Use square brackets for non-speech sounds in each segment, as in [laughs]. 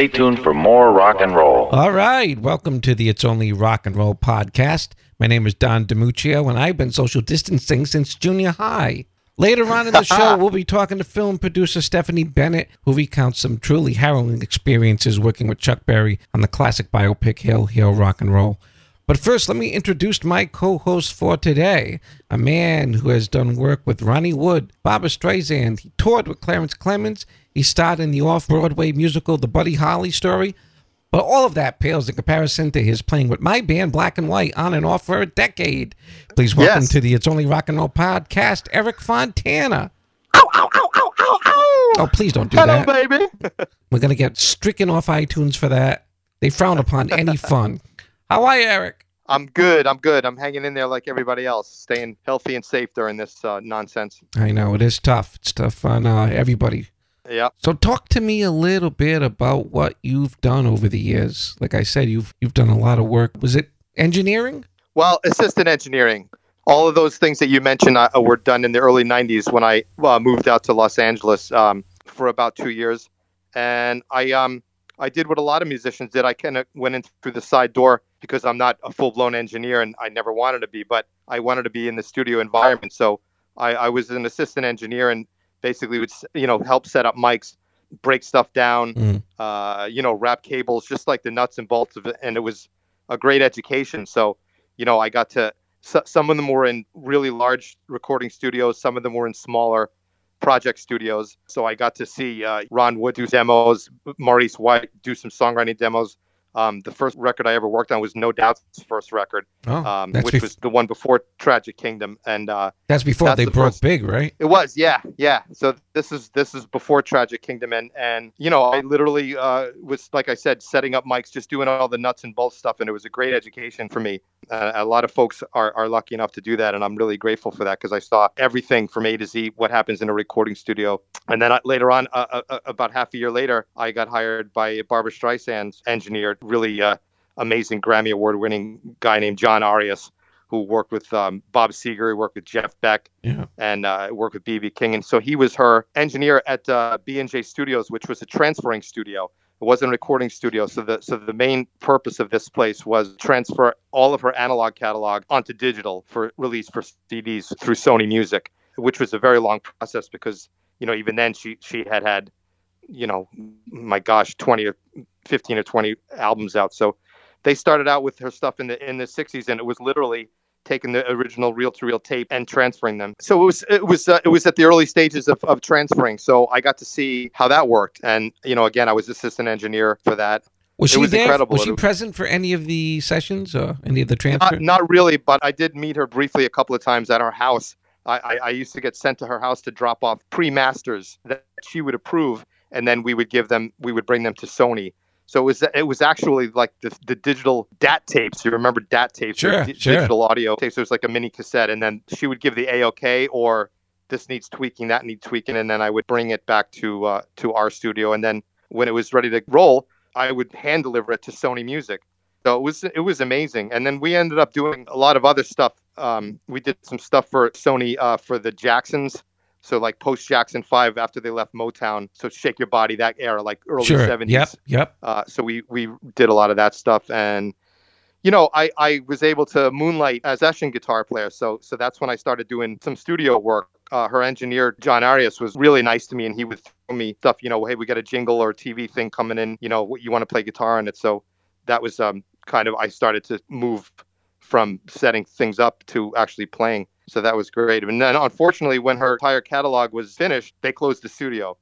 Stay tuned for more rock and roll. All right, welcome to the It's Only Rock and Roll podcast. My name is Don DiMuccio, and I've been social distancing since junior high. Later on in the [laughs] show, we'll be talking to film producer Stephanie Bennett, who recounts some truly harrowing experiences working with Chuck Berry on the classic biopic Hail, Hail, Rock and Roll. But first, let me introduce my co host for today, a man who has done work with Ronnie Wood, Barbra Streisand. He toured with Clarence Clemons. He starred in the off Broadway musical The Buddy Holly Story. But all of that pales in comparison to his playing with my band Black and White on and off for a decade. Please welcome Yes. to the It's Only Rock and Roll podcast, Eric Fontana. Ow, ow, ow, ow, ow, ow. Oh, please don't do Hello, that. Hello, baby. [laughs] We're going to get stricken off iTunes for that. They frown upon any [laughs] fun. How are you, Eric? I'm good. I'm good. I'm hanging in there like everybody else, staying healthy and safe during this uh, nonsense. I know it is tough. It's tough on uh, everybody. Yeah. So talk to me a little bit about what you've done over the years. Like I said, you've you've done a lot of work. Was it engineering? Well, assistant engineering. All of those things that you mentioned uh, were done in the early 90s when I uh, moved out to Los Angeles um, for about two years. And I um, I did what a lot of musicians did. I kind of went in through the side door because I'm not a full blown engineer and I never wanted to be, but I wanted to be in the studio environment. So I, I was an assistant engineer and basically would you know help set up mics, break stuff down, Mm. uh, you know, wrap cables, just like the nuts and bolts of it. And it was a great education. So you know, I got to so, some of them were in really large recording studios, some of them were in smaller project studios. So I got to see uh, Ron Wood do demos, Maurice White do some songwriting demos. Um, the first record I ever worked on was No Doubt's first record, Oh, um, which bef- was the one before Tragic Kingdom, and uh, that's before that's they the broke first- big, right? it was, yeah, yeah. So this is this is before Tragic Kingdom, and and you know, I literally uh, was like I said, setting up mics, just doing all the nuts and bolts stuff, and it was a great education for me. Uh, a lot of folks are are lucky enough to do that, and I'm really grateful for that because I saw everything from A to Z, what happens in a recording studio, and then I, later on, uh, uh, uh, about half a year later, I got hired by Barbra Streisand's engineer, really uh, amazing Grammy Award winning guy named John Arias. Who worked with um, Bob Seger, he worked with Jeff Beck, Yeah. and uh, worked with BB King. And so he was her engineer at uh, B&J Studios, which was a transferring studio. It wasn't a recording studio. So the so the main purpose of this place was transfer all of her analog catalog onto digital for release for CDs through Sony Music, which was a very long process because you know even then she she had had you know my gosh 20 or 15 or 20 albums out. So they started out with her stuff in the in the 60s and it was literally taking the original reel-to-reel tape and transferring them. So it was it was uh, it was at the early stages of, of transferring. So I got to see how that worked, and you know, again, I was assistant engineer for that. Was It she was there? incredible. Was she present for any of the sessions or any of the transfer? Not, not really, but I did meet her briefly a couple of times at our house. I, I, I used to get sent to her house to drop off pre-masters that she would approve, and then we would give them, we would bring them to Sony. So it was it was actually like the, the digital DAT tapes. You remember DAT tapes? Sure, sure. Digital audio tapes. It was like a mini cassette, and then she would give the A-OK or this needs tweaking, that needs tweaking, and then I would bring it back to uh, to our studio, and then when it was ready to roll, I would hand deliver it to Sony Music. So it was it was amazing, and then we ended up doing a lot of other stuff. Um, we did some stuff for Sony uh, for the Jacksons, so like post Jackson Five after they left Motown. So Shake Your Body, that era, like early sure. seventies. Yep. Yep. Uh, so we we did a lot of that stuff, and you know, I I was able to moonlight as session guitar player. So so that's when I started doing some studio work. Uh, her engineer John Arias was really nice to me, and he would throw me stuff. You know, hey, we got a jingle or a TV thing coming in. You know, what you want to play guitar on it. So that was um kind of I started to move from setting things up to actually playing. So that was great. And then unfortunately, when her entire catalog was finished, they closed the studio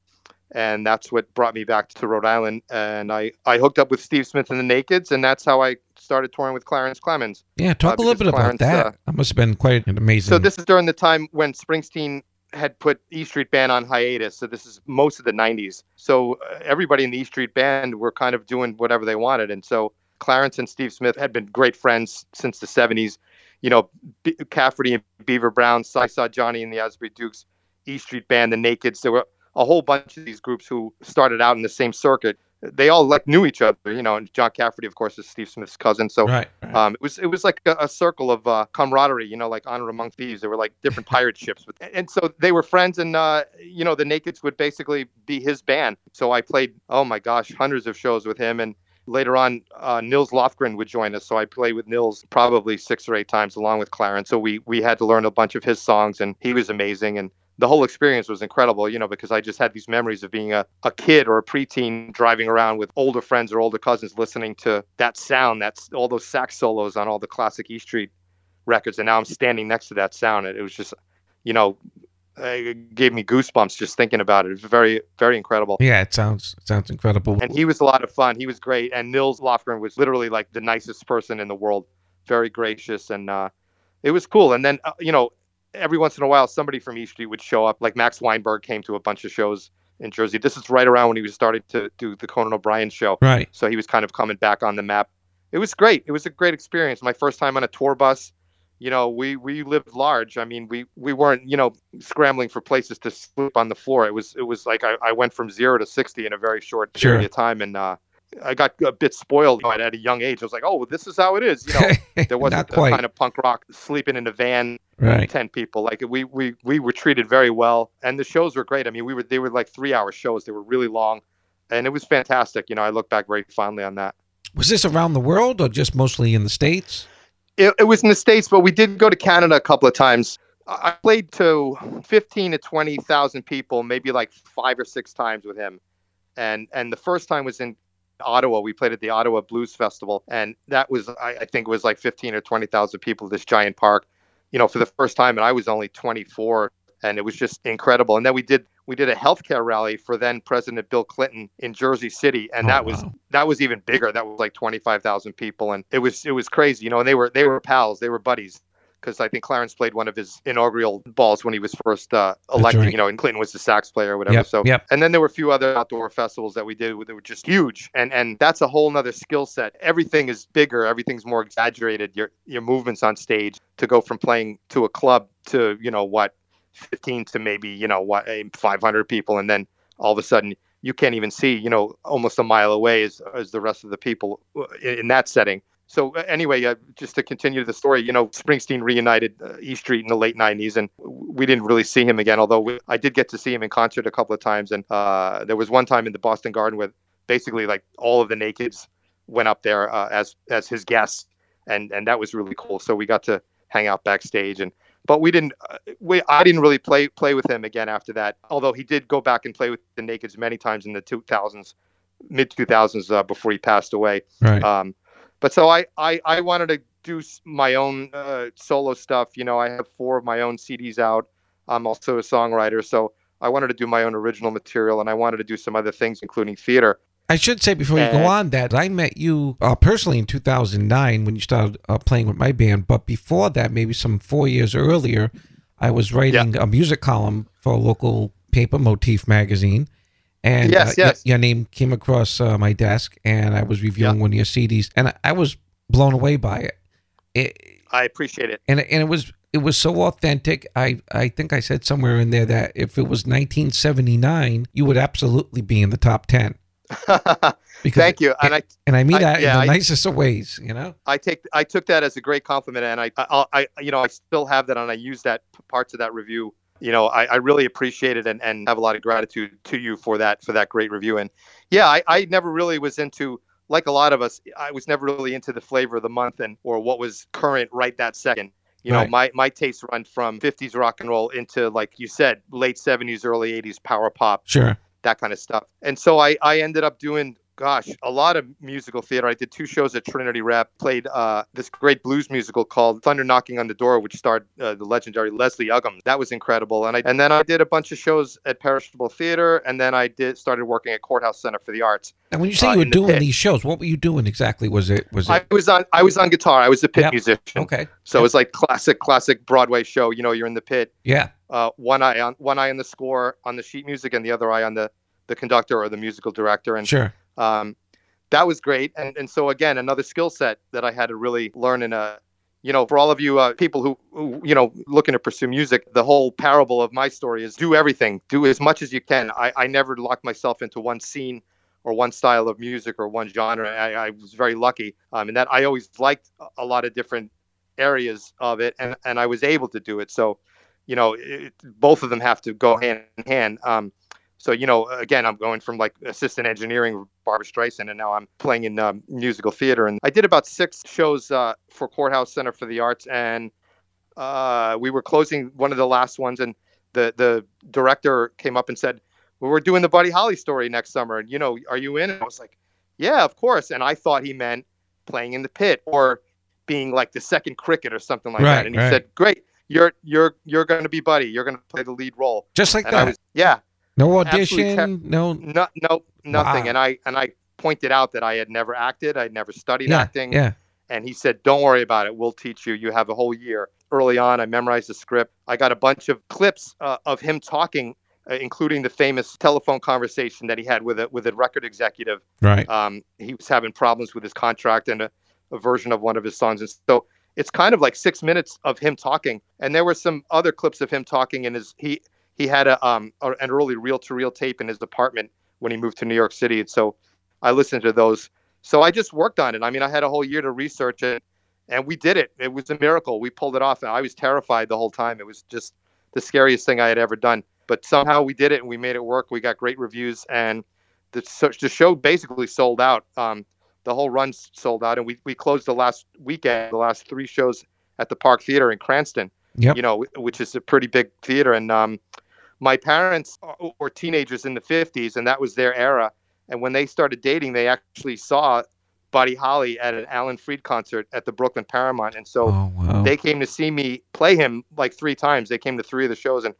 and that's what brought me back to Rhode Island. And I, I hooked up with Steve Smith and the Nakeds, and that's how I started touring with Clarence Clemons. Yeah. Talk a little bit about that. uh, that must have been quite an amazing. So this is during the time when Springsteen had put E Street Band on hiatus. So this is most of the 90s. So uh, everybody in the E Street Band were kind of doing whatever they wanted. And so Clarence and Steve Smith had been great friends since the 70s. You know, B- Cafferty and Beaver Brown, I saw Johnny and the Asbury Jukes, E Street Band, the Nakeds. There were a whole bunch of these groups who started out in the same circuit they all like knew each other, you know. And John Cafferty, of course, is Steve Smith's cousin. So Right. right. um, it was it was like a, a circle of uh, camaraderie, you know, like honor among thieves. They were like different [laughs] pirate ships, but, and so they were friends. And uh, you know, the Nakeds would basically be his band. So I played, oh my gosh, hundreds of shows with him. And later on, uh, Nils Lofgren would join us. So I played with Nils probably six or eight times, along with Clarence. So we we had to learn a bunch of his songs, and he was amazing. And the whole experience was incredible, you know, because I just had these memories of being a, a kid or a preteen driving around with older friends or older cousins listening to that sound, that's all those sax solos on all the classic E Street records. And now I'm standing next to that sound. And it was just, you know, it gave me goosebumps just thinking about it. It was very, very incredible. Yeah, it sounds it sounds incredible. And he was a lot of fun. He was great. And Nils Lofgren was literally like the nicest person in the world, very gracious. And uh, it was cool. And then, uh, you know, every once in a while, somebody from East Street would show up. Like Max Weinberg came to a bunch of shows in Jersey. This is right around when he was starting to do the Conan O'Brien show. right. So he was kind of coming back on the map. It was great. It was a great experience. My first time on a tour bus. You know, we we lived large. I mean, we we weren't you know scrambling for places to sleep on the floor. It was it was like I, I went from zero to sixty in a very short Sure. period of time, and uh, I got a bit spoiled you know, at a young age. I was like, oh, this is how it is. You know, [laughs] there wasn't the kind of punk rock sleeping in a van right. 10 people like we we we were treated very well and the shows were great i mean we were they were like three hour shows they were really long and it was fantastic you know i look back very fondly on that Was this around the world or just mostly in the states? It, it was in the states but we did go to canada a couple of times i played to 15 to 20000 people maybe like five or six times with him and and the first time was in Ottawa. We played at the Ottawa Blues Festival, and that was I, I think it was like fifteen or twenty thousand people. This giant park, you know, for the first time, and I was only twenty four, and it was just incredible. And then we did we did a healthcare rally for then President Bill Clinton in Jersey City, and Oh, that was wow. that was even bigger. That was like twenty five thousand people, and it was it was crazy, you know. And they were they were pals, they were buddies. Because I think Clarence played one of his inaugural balls when he was first uh, elected, right. you know, and Clinton was the sax player or whatever. Yep, so yep. and then there were a few other outdoor festivals that we did that were just huge. And and that's a whole nother skill set. Everything is bigger, everything's more exaggerated. Your your movements on stage to go from playing to a club to, you know, what, 15 to maybe, you know, what, eh, 500 people. And then all of a sudden you can't even see, you know, almost a mile away as, as the rest of the people uh, in, in that setting. So uh, anyway, uh, just to continue the story, you know, Springsteen reunited uh, E Street in the late '90s, and we didn't really see him again. Although we, I did get to see him in concert a couple of times, and uh, there was one time in the Boston Garden where basically like all of the Nakeds went up there uh, as as his guests, and and that was really cool. So we got to hang out backstage, and but we didn't. Uh, we I didn't really play play with him again after that. Although he did go back and play with the Nakeds many times in the 2000s, mid 2000s uh, before he passed away. Right. Um, but so I, I, I wanted to do my own uh, solo stuff. You know, I have four of my own CDs out. I'm also a songwriter, so I wanted to do my own original material, and I wanted to do some other things, including theater. I should say before you go on that I met you uh, personally in 2009 when you started uh, playing with my band. But before that, maybe some four years earlier, I was writing a music column for a local paper, Motif Magazine. And Yes, uh, y- your name came across uh, my desk, and I was reviewing one of your CDs, and I, I was blown away by it. it I appreciate it. and and it was it was so authentic. I I think I said somewhere in there that if it was 1979, you would absolutely be in the top ten. Because Thank you, and I, and I mean I- that yeah, in the I- nicest of ways, you know. I take, I took that as a great compliment, and I, I, I you know, I still have that, and I use that parts of that review. You know, I, I really appreciate it, and, and have a lot of gratitude to you for that, for that great review. And yeah, I, I never really was into, like a lot of us, I was never really into the flavor of the month and or what was current right that second. You know, Right. my my tastes run from 50s rock and roll into, like you said, late 70s, early 80s power pop Sure. That kind of stuff. And so I, I ended up doing, gosh, a lot of musical theater. I did two shows at Trinity Rep, played uh, this great blues musical called Thunder Knocking on the Door, which starred uh, the legendary Leslie Uggam. That was incredible. And I and then I did a bunch of shows at Perishable Theater, and then I did started working at Courthouse Center for the Arts. And when you say Uh, you were the doing pit. these shows, what were you doing exactly? Was it was it I was on I was on guitar. I was a pit Yep. musician. okay? So it was like classic classic Broadway show. You know, you're in the pit, Yeah. uh, one eye on one eye on the score on the sheet music, and the other eye on the the conductor or the musical director. And Sure. Um, that was great and and so again another skill set that i had to really learn in a you know for all of you uh, people who, who you know looking to pursue music the whole parable of my story is do everything do as much as you can i, I never locked myself into one scene or one style of music or one genre. I, I was very lucky um, in that I always liked a lot of different areas of it, and and I was able to do it. So, you know, it, both of them have to go hand in hand. Um, so you know, again, I'm going from like assistant engineering, Barbra Streisand, and now I'm playing in um, musical theater. And I did about six shows uh, for Courthouse Center for the Arts, and uh, we were closing one of the last ones, and the the director came up and said, well, "We're doing the Buddy Holly story next summer, and you know, are you in?" And I was like, "Yeah, of course." And I thought he meant playing in the pit or being like the second cricket or something like Right, that. And he right. said, "Great, you're you're you're going to be Buddy. You're going to play the lead role." Just like And that. was, yeah, no audition. No. no, no, nothing. Wow. And I and I pointed out that I had never acted. I'd never studied Yeah. acting. Yeah. And he said, "Don't worry about it. We'll teach you. You have a whole year." Early on, I memorized the script. I got a bunch of clips uh, of him talking, uh, including the famous telephone conversation that he had with a with a record executive. Right. Um, he was having problems with his contract and a, a version of one of his songs, and so it's kind of like six minutes of him talking. And there were some other clips of him talking in his he he had a um a, an early reel to reel tape in his apartment when he moved to New York City, and so I listened to those. So I just worked on it. I mean, I had a whole year to research it, and we did it. It was a miracle. We pulled it off, and I was terrified the whole time. It was just the scariest thing I had ever done. But somehow we did it, and we made it work. We got great reviews, and the the show basically sold out. Um, the whole run sold out, and we we closed the last weekend, the last three shows at the Park Theater in Cranston. Yep. You know, which is a pretty big theater, and um, my parents were teenagers in the 50s and that was their era. And when they started dating they actually saw buddy holly at an alan freed concert at the brooklyn paramount. And so oh wow. they came to see me play him like three times. They came to three of the shows and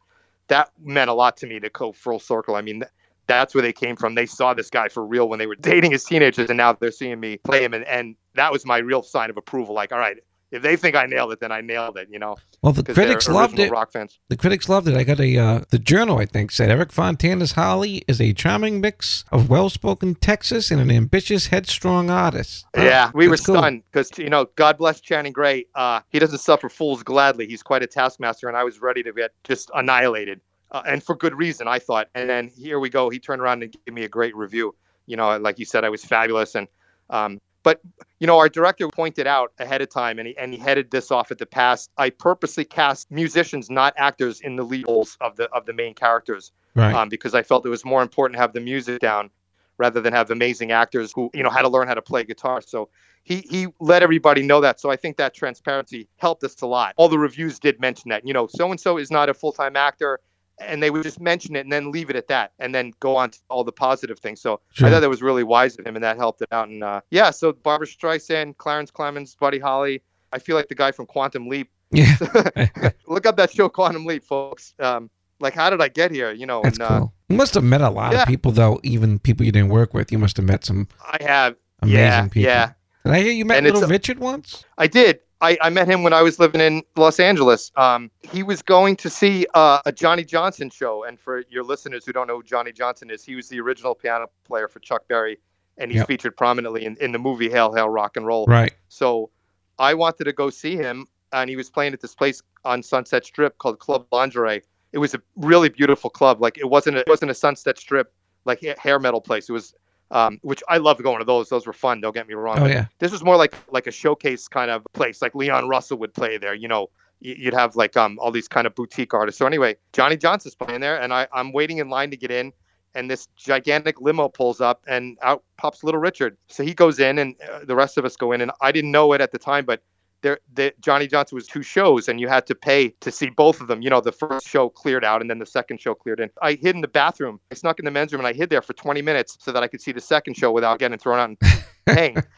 that meant a lot to me to go full circle. I mean that's where they came from. They saw this guy for real when they were [laughs] dating as teenagers and now they're seeing me play him and, and that was my real sign of approval like all right if they think i nailed it then i nailed it you know well, the critics loved it. rock fans The critics loved it. I got a uh, the journal I think said Eric Fontana's Holly is a charming mix of well-spoken Texas and an ambitious, headstrong artist. Yeah, we were cool. stunned because you know, God bless Channing Gray. Uh, he doesn't suffer fools gladly. He's quite a taskmaster, and I was ready to get just annihilated, uh, and for good reason, I thought. And then here we go. He turned around and gave me a great review. You know, like you said, I was fabulous, and um, but you know, our director pointed out ahead of time, and he and he headed this off at the pass. I purposely cast musicians, not actors, in the lead roles of the of the main characters Right. um, because I felt it was more important to have the music down rather than have amazing actors who you know had to learn how to play guitar. So he he let everybody know that. So I think that transparency helped us a lot. All the reviews did mention that. You know, so and so is not a full time actor. And they would just mention it and then leave it at that, and then go on to all the positive things. So Sure. I thought that was really wise of him, and that helped it out. And uh, yeah, so Barbra Streisand, Clarence Clemons, Buddy Holly. I feel like the guy from Quantum Leap. yeah. [laughs] Look up that show, Quantum Leap, folks. Um, like, how did I get here? You know, That's and uh, cool. You must have met a lot yeah. of people though, even people you didn't work with. You must have met some I have amazing yeah, people. Yeah, Did I hear you met And Little Richard once? I did. I, I met him when I was living in Los Angeles. Um, he was going to see uh, a Johnny Johnson show. And for your listeners who don't know who Johnny Johnson is, he was the original piano player for Chuck Berry. And he's Yep. featured prominently in, in the movie Hail, Hail, Rock and Roll. Right. So I wanted to go see him, and he was playing at this place on Sunset Strip called Club Lingerie. It was a really beautiful club. Like it wasn't a, it wasn't a Sunset Strip like hair metal place. It was, um, which I love going to those. Those were fun. Don't get me wrong. Oh yeah. This was more like like a showcase kind of place. Like Leon Russell would play there. You know, you'd have like um all these kind of boutique artists. So anyway, Johnny Johnson's playing there, and I I'm waiting in line to get in. And this gigantic limo pulls up, and out pops Little Richard. So he goes in, and uh, the rest of us go in. And I didn't know it at the time, but there, the, Johnny Johnson was two shows, and you had to pay to see both of them. You know, the first show cleared out, and then the second show cleared in. I hid in the bathroom. I snuck in the men's room, and I hid there for 20 minutes so that I could see the second show without getting thrown out and hang. [laughs]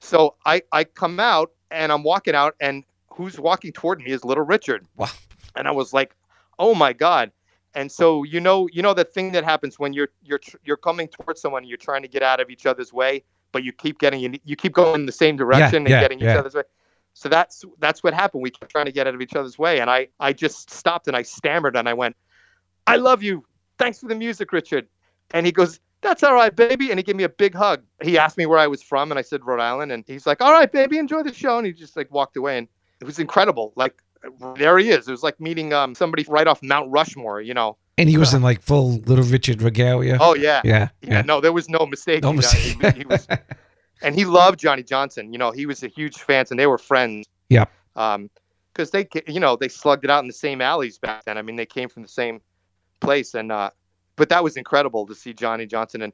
So I, I come out, and I'm walking out, and who's walking toward me is Little Richard. Wow. And I was like, oh my god. And so you know, you know the thing that happens when you're you're you're coming towards someone, and you're trying to get out of each other's way, but you keep getting you, keep going in the same direction and yeah, getting yeah. each other's way. So that's that's what happened. We kept trying to get out of each other's way, and I I just stopped and I stammered and I went, "I love you. Thanks for the music, Richard." And he goes, "That's all right, baby." And he gave me a big hug. He asked me where I was from, and I said Rhode Island. And he's like, "All right, baby, enjoy the show." And he just like walked away, and it was incredible. Like there he is. It was like meeting um somebody right off Mount Rushmore. You know, And he was in like full Little Richard regalia. Oh yeah. yeah, Yeah, no, there was no mistake. No mistake. he- he was- and he loved Johnny Johnson. You know, he was a huge fan, and they were friends. Yeah. Um, because they, you know, they slugged it out in the same alleys back then. I mean, they came from the same place, and uh, but that was incredible to see Johnny Johnson. And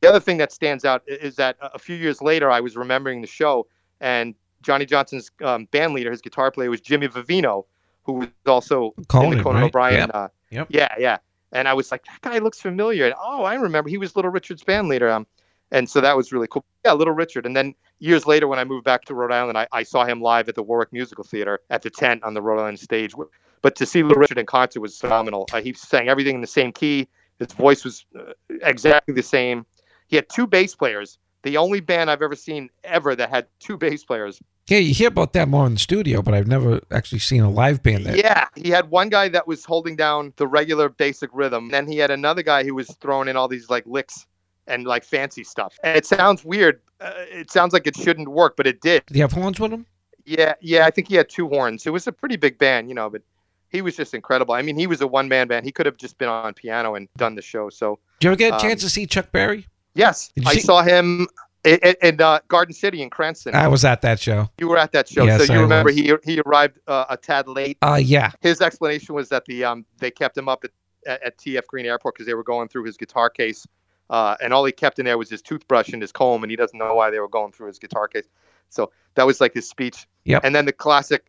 the other thing that stands out is that a a few years later, I was remembering the show, and Johnny Johnson's um, band leader, his guitar player, was Jimmy Vivino, who was also in the Conan right? O'Brien. Yep. Uh, Yep. Yeah, yeah. And I was like, that guy looks familiar. And oh, I remember he was Little Richard's band leader. Um, and so that was really cool. Yeah, Little Richard. And then years later, when I moved back to Rhode Island, I, I saw him live at the Warwick Musical Theater at the tent on the Rhode Island stage. But to see Little Richard in concert was phenomenal. Uh, he sang everything in the same key. His voice was uh, exactly the same. He had two bass players. The only band I've ever seen ever that had two bass players. Yeah, you hear about that more in the studio, but I've never actually seen a live band that. Yeah, he had one guy that was holding down the regular basic rhythm. Then he had another guy who was throwing in all these like licks and like fancy stuff. And it sounds weird. Uh, it sounds like it shouldn't work, but it did. Did he have horns with him? Yeah, yeah. I think he had two horns. It was a pretty big band, you know, but he was just incredible. I mean, he was a one man band. He could have just been on piano and done the show. So Did you ever get a Um, chance to see Chuck Berry? yes, I see- saw him in, in uh, Garden City in Cranston. I was at that show. you were at that show, Yes, so you I remember was. he he arrived uh, a tad late. Uh yeah. his explanation was that the um they kept him up at, at, at TF Green Airport because they were going through his guitar case, uh, and all he kept in there was his toothbrush and his comb, and he doesn't know why they were going through his guitar case. So that was like his speech. Yep. And then the classic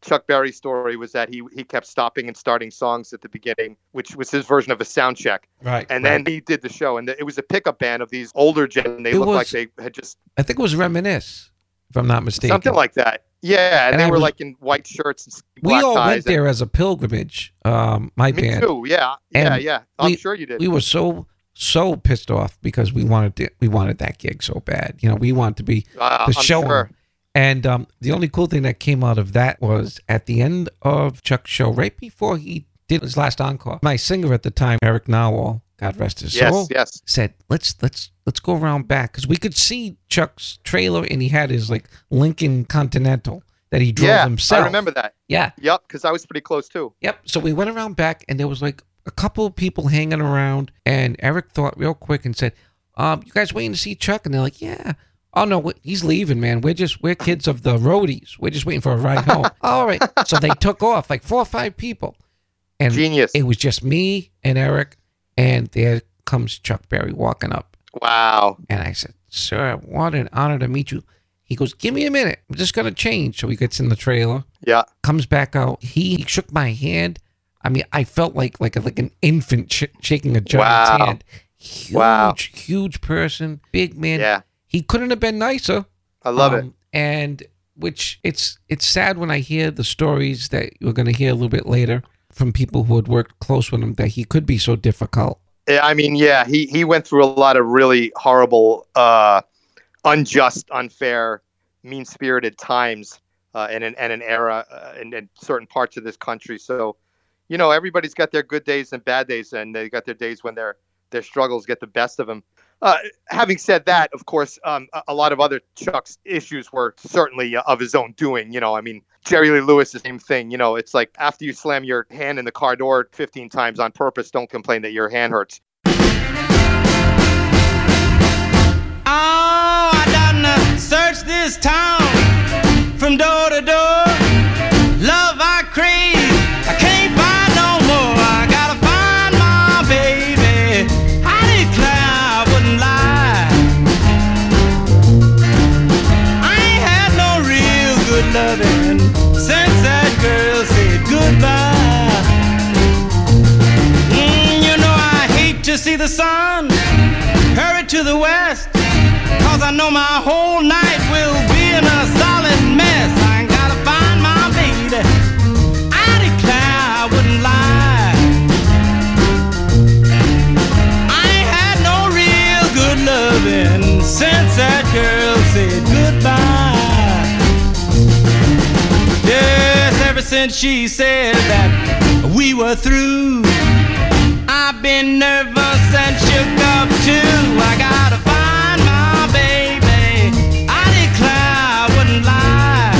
Chuck Berry story was that he he kept stopping and starting songs at the beginning, which was his version of a sound check. Right. And right. then he did the show, and it was a pickup band of these older gen. They It looked like they had just I think it was Reminisce, if I'm not mistaken. something like that. Yeah, and, And they I were was- like in white shirts and we all went and- there as a pilgrimage. Um, my Me band. too. Yeah, yeah, And yeah. I'm we- sure you did. We were so so pissed off because we wanted to, we wanted that gig so bad. You know, we wanted to be Uh, to I'm show sure. And um, the only cool thing that came out of that was at the end of Chuck's show, right before he did his last encore. My singer at the time, Eric Nawal, God rest his Yes, soul, yes. said, "Let's let's let's go around back because we could see Chuck's trailer and he had his like Lincoln Continental that he drove yeah, himself. I remember that. Yeah, Yep, because I was pretty close too. Yep. So we went around back, and there was like a couple of people hanging around, and Eric thought real quick and said, "Um, you guys waiting to see Chuck?" And they're like, "Yeah." Oh no, he's leaving, man. We're just we're kids of the roadies. We're just waiting for a ride home. [laughs] All right. So they took off like four or five people, and Genius. it was just me and Eric, and there comes Chuck Berry walking up, Wow. and I said, "Sir, what an honor to meet you." He goes, "Give me a minute. I'm just gonna change." So he gets in the trailer Yeah. comes back out. He shook my hand. I mean, I felt like like a, like an infant sh- shaking a giant's Wow. hand. Huge, Wow. huge person, big man. Yeah. He couldn't have been nicer. I love it. Um, And which it's it's sad when I hear the stories that you're going to hear a little bit later from people who had worked close with him that he could be so difficult. Yeah, I mean, yeah, he he went through a lot of really horrible, uh, unjust, unfair, mean-spirited times uh, in an and an era uh, in, in certain parts of this country. So, you know, everybody's got their good days and bad days, and they got their days when their their struggles get the best of them. Uh, having said that, of course, um, a, a lot of other Chuck's issues were certainly uh, of his own doing. You know, I mean, Jerry Lee Lewis, the same thing. You know, it's like after you slam your hand in the car door 15 times on purpose, don't complain that your hand hurts. Oh, I done uh, searched this town from door to door. The sun hurry to the west. Cause I know my whole night will be in a solid mess. I ain't gotta find my baby. I declare I wouldn't lie. I ain't had no real good loving since that girl said goodbye. Yes, ever since she said that we were through. I've been nervous and shook up too. I gotta find my baby. I declare I wouldn't lie.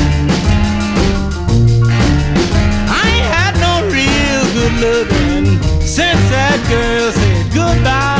I ain't had no real good since that girl said goodbye.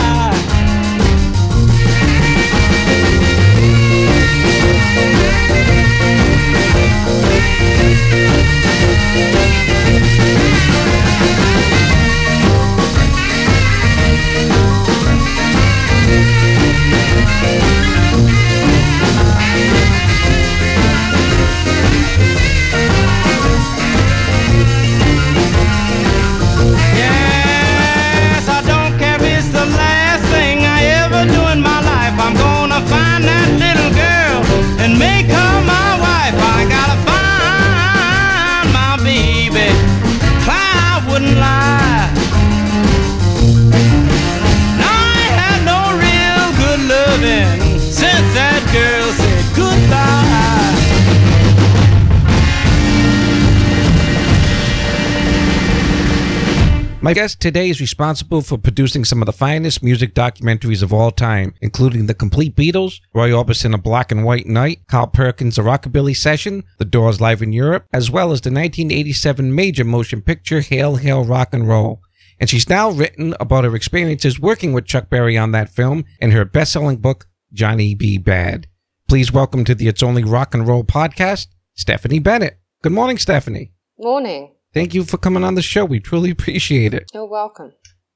My guest today is responsible for producing some of the finest music documentaries of all time, including The Complete Beatles, Roy Orbison, A Black and White Night, Carl Perkins, A Rockabilly Session, The Doors Live in Europe, as well as the 1987 major motion picture Hail, Hail, Rock and Roll. And she's now written about her experiences working with Chuck Berry on that film in her best-selling book, Johnny B. Bad. Please welcome to the It's Only Rock and Roll podcast, Stephanie Bennett. Good morning, Stephanie. Morning. Thank you for coming on the show. We truly appreciate it. You're welcome.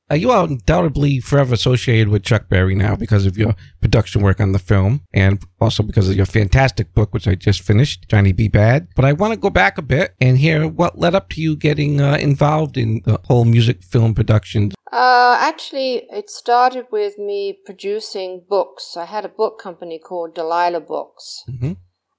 Uh, you are undoubtedly forever associated with Chuck Berry now because of your production work on the film and also because of your fantastic book, which I just finished, Johnny B. Bad. But I want to go back a bit and hear what led up to you getting uh, involved in the whole music film production. Uh, actually, it started with me producing books. I had a book company called Delilah Books. hmm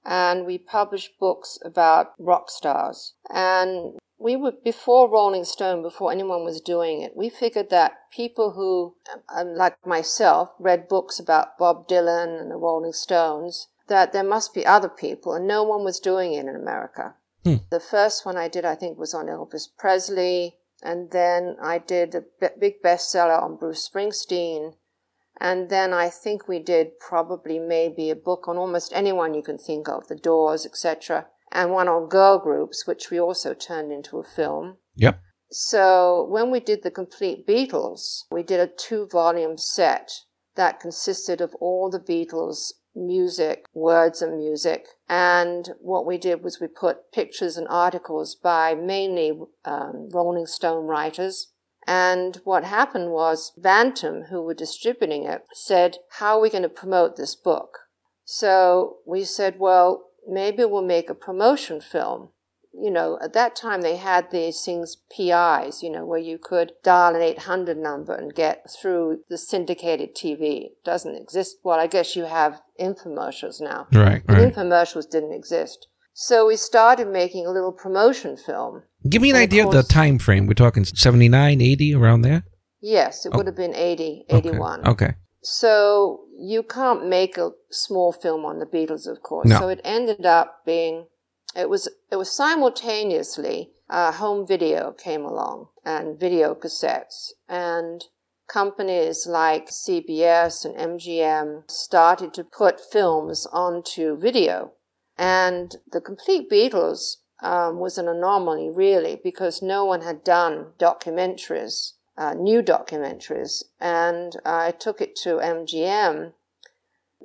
and we published books about rock stars. And we were before Rolling Stone, before anyone was doing it. We figured that people who, um, like myself, read books about Bob Dylan and the Rolling Stones, that there must be other people, and no one was doing it in America. Hmm. The first one I did, I think, was on Elvis Presley, and then I did a big bestseller on Bruce Springsteen. And then I think we did probably maybe a book on almost anyone you can think of, the Doors, etc., and one on girl groups, which we also turned into a film. Yep. So when we did the complete Beatles, we did a two volume set that consisted of all the Beatles music, words and music. And what we did was we put pictures and articles by mainly um, Rolling Stone writers. And what happened was Bantam, who were distributing it, said, How are we going to promote this book? So we said, Well, maybe we'll make a promotion film. You know, at that time they had these things, PIs, you know, where you could dial an 800 number and get through the syndicated TV. It doesn't exist. Well, I guess you have infomercials now. Right, right. infomercials didn't exist. So we started making a little promotion film. Give me an And of idea of the time frame. We're talking 79, 80, around there? Yes, it Oh. would have been 80, Okay, 81. Okay. So you can't make a small film on the Beatles, of course. No. So it ended up being, it was, it was simultaneously, uh, home video came along and video cassettes and companies like CBS and MGM started to put films onto video. And the complete Beatles um, was an anomaly, really, because no one had done documentaries, uh, new documentaries. And I took it to MGM.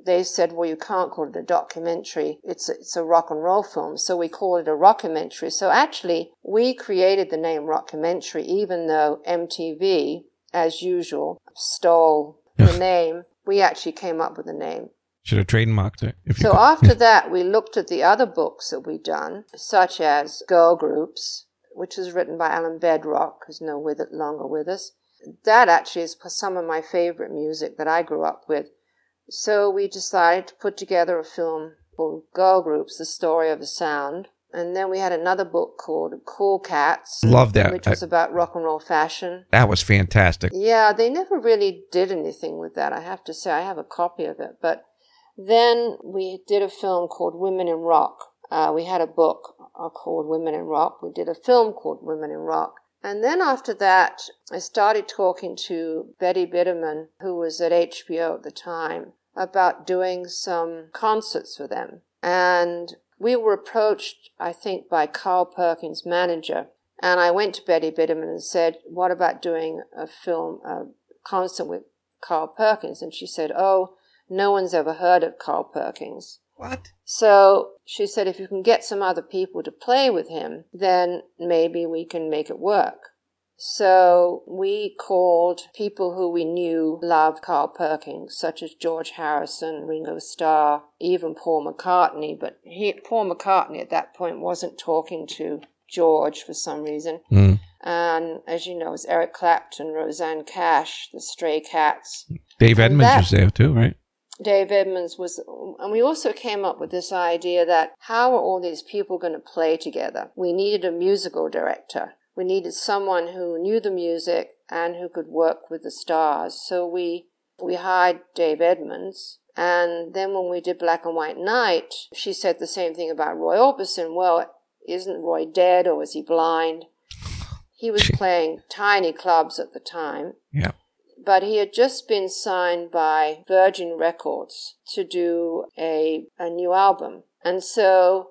They said, well, you can't call it a documentary. It's a, it's a rock and roll film. So we call it a rockumentary. So actually, we created the name rockumentary, even though MTV, as usual, stole the [laughs] name. We actually came up with the name. Should have trademarked it. So after [laughs] that, we looked at the other books that we'd done, such as Girl Groups, which was written by Alan Betrock, who's no with it longer with us. That actually is some of my favorite music that I grew up with. So we decided to put together a film called Girl Groups: The Story of the Sound. And then we had another book called Cool Cats, Love that. which was about rock and roll fashion. that was fantastic. Yeah, they never really did anything with that. I have to say, I have a copy of it. But then we did a film called Women in Rock. Uh, we had a book uh, called Women in Rock. We did a film called Women in Rock. And then after that, I started talking to Betty Bitterman, who was at HBO at the time, about doing some concerts for them. And we were approached, I think, by Carl Perkins' manager. And I went to Betty Bitterman and said, What about doing a film, a concert with Carl Perkins? And she said, Oh, no one's ever heard of Carl Perkins. What? So she said, if you can get some other people to play with him, then maybe we can make it work. So we called people who we knew loved Carl Perkins, such as George Harrison, Ringo Starr, even Paul McCartney. But he, Paul McCartney at that point wasn't talking to George for some reason. Mm. And as you know, it was Eric Clapton, Rosanne Cash, the Stray Cats. Dave Edmunds that- was there too, right? Dave Edmunds was, and we also came up with this idea that how are all these people going to play together? We needed a musical director. We needed someone who knew the music and who could work with the stars. So we, we hired Dave Edmunds. And then when we did Black and White Night, she said the same thing about Roy Orbison. Well, isn't Roy dead or is he blind? He was playing tiny clubs at the time. Yeah. But he had just been signed by Virgin Records to do a, a new album. And so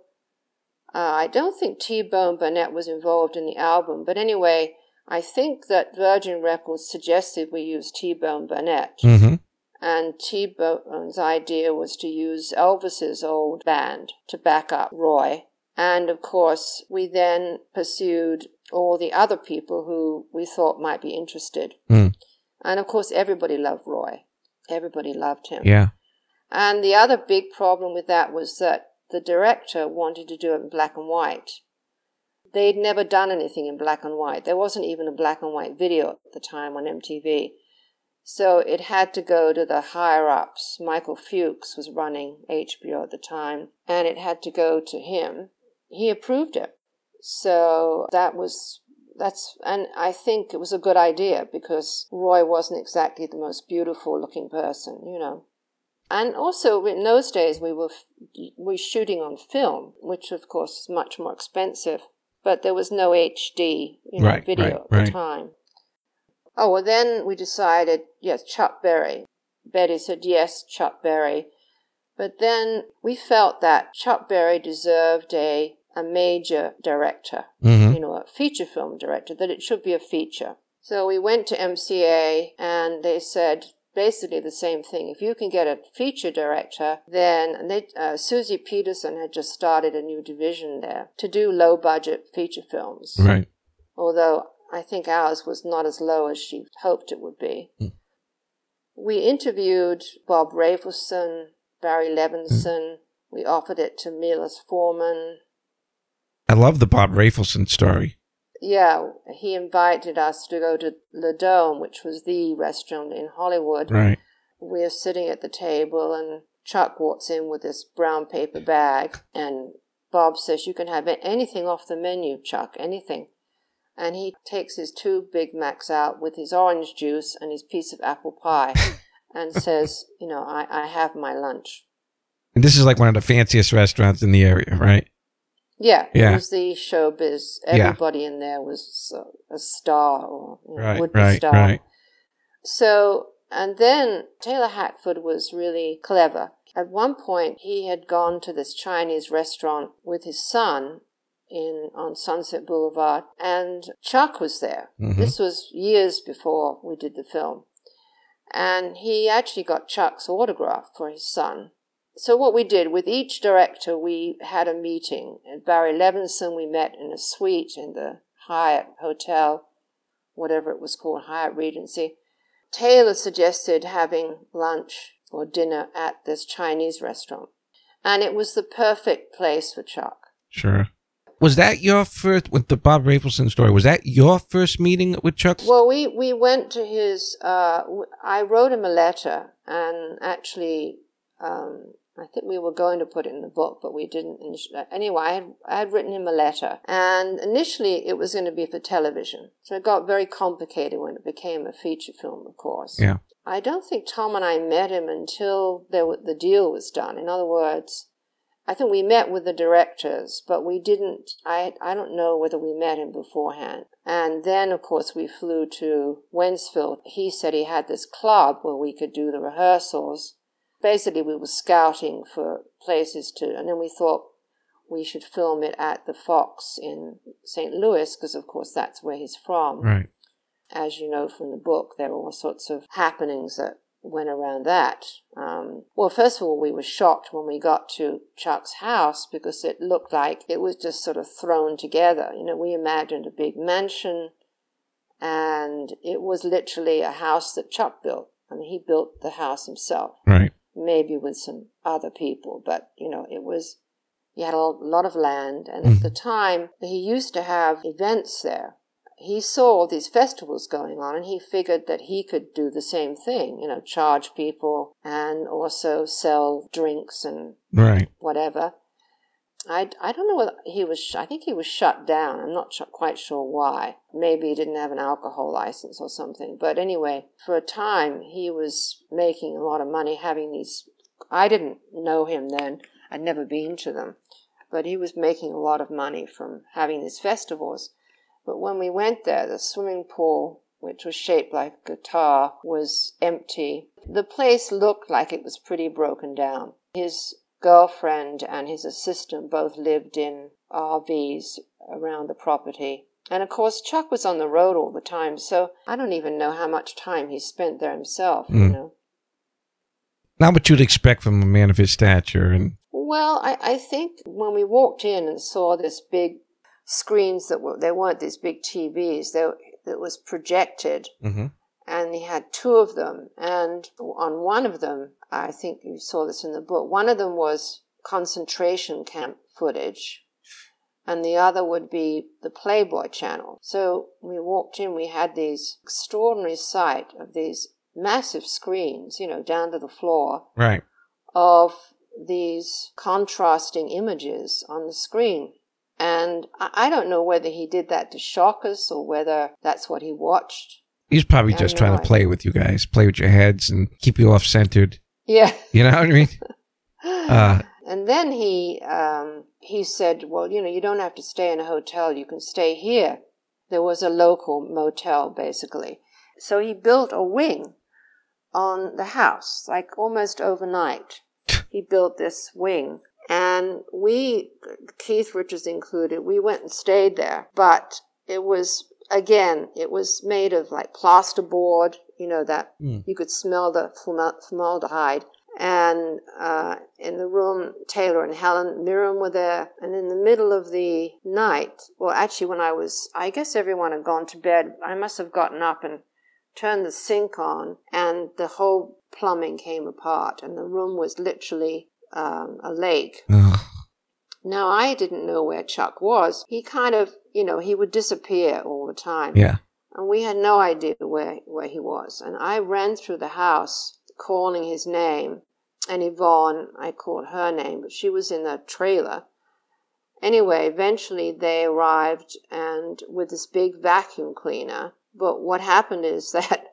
uh, I don't think T Bone Burnett was involved in the album. But anyway, I think that Virgin Records suggested we use T Bone Burnett. Mm-hmm. And T Bone's idea was to use Elvis's old band to back up Roy. And of course, we then pursued all the other people who we thought might be interested. Mm. And of course, everybody loved Roy. Everybody loved him. Yeah. And the other big problem with that was that the director wanted to do it in black and white. They'd never done anything in black and white. There wasn't even a black and white video at the time on MTV. So it had to go to the higher ups. Michael Fuchs was running HBO at the time, and it had to go to him. He approved it. So that was that's and I think it was a good idea because Roy wasn't exactly the most beautiful looking person, you know. And also in those days we were we were shooting on film, which of course is much more expensive, but there was no HD, you know, Right, video right, at the right. time. Oh well, then we decided yes, Chuck Berry. Betty said yes, Chuck Berry. But then we felt that Chuck Berry deserved a a major director Mm-hmm. you know, a feature film director, that it should be a feature. So we went to MCA and they said basically the same thing. If you can get a feature director, then they, uh, Susie Peterson had just started a new division there to do low budget feature films. Right. Although I think ours was not as low as she hoped it would be. Hmm. We interviewed Bob Rafelson, Barry Levinson. We offered it to Milos Forman, I love the Bob Rafelson story. yeah, he invited us to go to Le Dome, which was the restaurant in Hollywood. Right. We're sitting at the table, and Chuck walks in with this brown paper bag, and Bob says, You can have anything off the menu, Chuck, anything. And he takes his two Big Macs out with his orange juice and his piece of apple pie [laughs] and says, You know, I, I have my lunch. And this is like one of the fanciest restaurants in the area, right? Yeah, Yeah. it was the showbiz. Yeah. Everybody in there was a, a star or you know, Right, would be right, star. right. So, and then Taylor Hackford was really clever. At one point, he had gone to this Chinese restaurant with his son in on Sunset Boulevard, and Chuck was there. Mhm. This was years before we did the film, and he actually got Chuck's autograph for his son. So what we did with each director, we had a meeting. And Barry Levinson, we met in a suite in the Hyatt Hotel, whatever it was called, Hyatt Regency. Taylor suggested having lunch or dinner at this Chinese restaurant. And it was the perfect place for Chuck. Sure. Was that your first with the Bob Rafelson story? Was that your first meeting with Chuck? Well, we, we went to his, uh, I wrote him a letter, and actually, um, I think we were going to put it in the book, but we didn't. Uh, anyway, I had, I had written him a letter, and initially it was going to be for television. So it got very complicated when it became a feature film, of course. Yeah. I don't think Tom and I met him until there, the deal was done. In other words, I think we met with the directors, but we didn't. I I don't know whether we met him beforehand. And then, of course, we flew to Wentzville. He said he had this club where we could do the rehearsals. Basically, we were scouting for places to, and then we thought we should film it at the Fox in St. Louis because, of course, that's where he's from Right. as you know from the book, there were all sorts of happenings that went around that. Um, well, first of all, we were shocked when we got to Chuck's house because it looked like it was just sort of thrown together. You know, we imagined a big mansion, and it was literally a house that Chuck built. I mean, he built the house himself Right. Maybe with some other people, but you know, it was he had a lot of land, and at mm-hmm. the time he used to have events there. He saw all these festivals going on, and he figured that he could do the same thing, you know, charge people and also sell drinks and Right. whatever. I, I don't know whether he was, I think he was shut down. I'm not quite sure why. Maybe he didn't have an alcohol license or something. But anyway, for a time, he was making a lot of money having these. I didn't know him then, I'd never been to them. But he was making a lot of money from having these festivals. But when we went there, the swimming pool, which was shaped like a guitar, was empty. The place looked like it was pretty broken down. His girlfriend and his assistant both lived in RVs around the property. And of course, Chuck was on the road all the time, so I don't even know how much time he spent there himself, you Mm. know. Not what you'd expect from a man of his stature. And Well, I, I think when we walked in and saw this big screens that were, they weren't these big TVs, they, that was projected, Mhm. And he had two of them. And on one of them, I think you saw this in the book, one of them was concentration camp footage, and the other would be the Playboy channel. So we walked in, we had these extraordinary sight of these massive screens, you know, down to the floor right. of these contrasting images on the screen. And I I don't know whether he did that to shock us or whether that's what he watched. He's probably just trying to play with you guys, play with your heads and keep you off centered. Yeah. You know what I mean? [laughs] Uh, and then he um, he said, "Well, you know, you don't have to stay in a hotel. You can stay here." There was a local motel, basically. So he built a wing on the house, like almost overnight. [laughs] he built this wing, and we, Keith Richards included, we went and stayed there. But it was again, it was made of like plasterboard, you know, that Mm. you could smell the formal- formaldehyde. And uh, in the room, Taylor and Helen Mirren were there. And in the middle of the night, well, actually, when I was, I guess everyone had gone to bed. I must have gotten up and turned the sink on, and the whole plumbing came apart, and the room was literally um, a lake. ugh. Now, I didn't know where Chuck was. He kind of, you know, he would disappear all the time yeah. and we had no idea where, where he was. And I ran through the house calling his name, and Yvonne, I called her name, but she was in the trailer. Anyway, eventually they arrived and with this big vacuum cleaner. But what happened is [laughs] that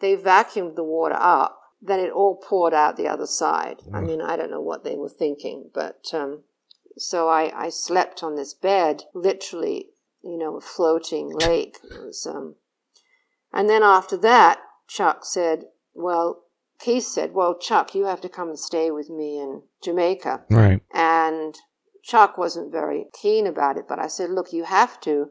they vacuumed the water up, then it all poured out the other side. I mean, I don't know what they were thinking, but um, so I, I slept on this bed, literally, you know, a floating lake. Was, um, and then after that, Chuck said, well, Keith said, well, Chuck, you have to come and stay with me in Jamaica. Right. And Chuck wasn't very keen about it, but I said, look, you have to,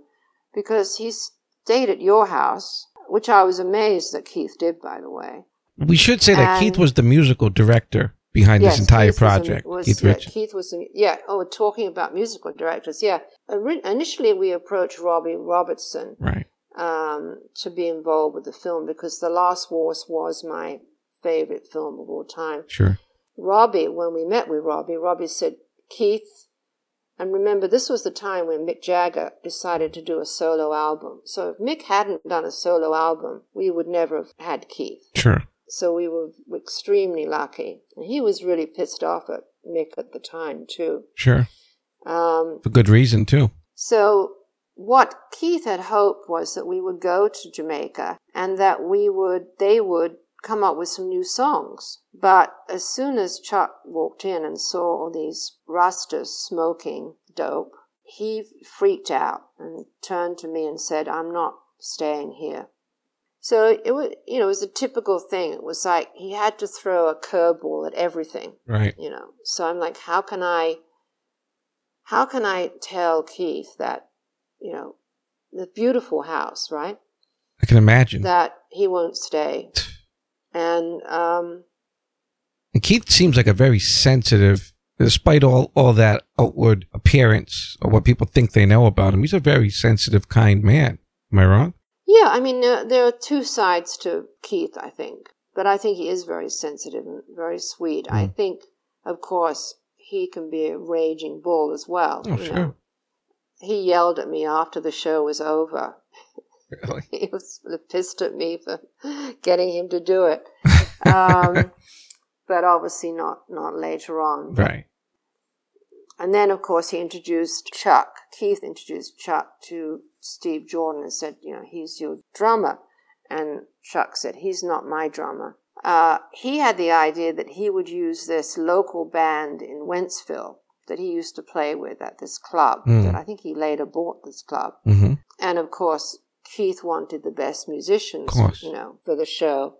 because he stayed at your house, which I was amazed that Keith did, by the way. We should say that Keith was the musical director behind this entire Keith project. was- Keith yeah, Keith was, yeah. Oh, talking about musical directors, yeah. Initially, we approached Robbie Robertson Right. um, to be involved with the film because The Last Waltz was my favorite film of all time. Sure. Robbie, when we met with Robbie, Robbie said, Keith, and remember, this was the time when Mick Jagger decided to do a solo album. So if Mick hadn't done a solo album, we would never have had Keith. Sure. So we were extremely lucky. And he was really pissed off at Mick at the time, too. Sure. Um, For good reason, too. so what Keith had hoped was that we would go to Jamaica and that we would, they would come up with some new songs. But as soon as Chuck walked in and saw all these rastas smoking dope, he freaked out and turned to me and said, I'm not staying here. So it was, you know, it was a typical thing. It was like he had to throw a curveball at everything Right. you know so i'm like how can i how can i tell keith that you know the beautiful house right I can imagine. that he won't stay [sighs] and um And Keith seems like a very sensitive, despite all, all that outward appearance or what people think they know about him. He's a very sensitive, kind man. Am I wrong? Yeah i mean uh, there are two sides to keith i think but i think he is very sensitive and very sweet i Mm. think of course he can be a raging bull as well Oh, sure. know. he yelled at me after the show was over Really? [laughs] he was pissed at me for getting him to do it. [laughs] Um, but obviously not not later on. Right. And then of course he introduced Chuck. Keith introduced Chuck to Steve Jordan and said, you know, he's your drummer. And Chuck said, he's not my drummer. Uh, he had the idea that he would use this local band in Wentzville that he used to play with at this club. Hmm. That I think he later bought this club. hmm and of course Keith wanted the best musicians, you know, for the show.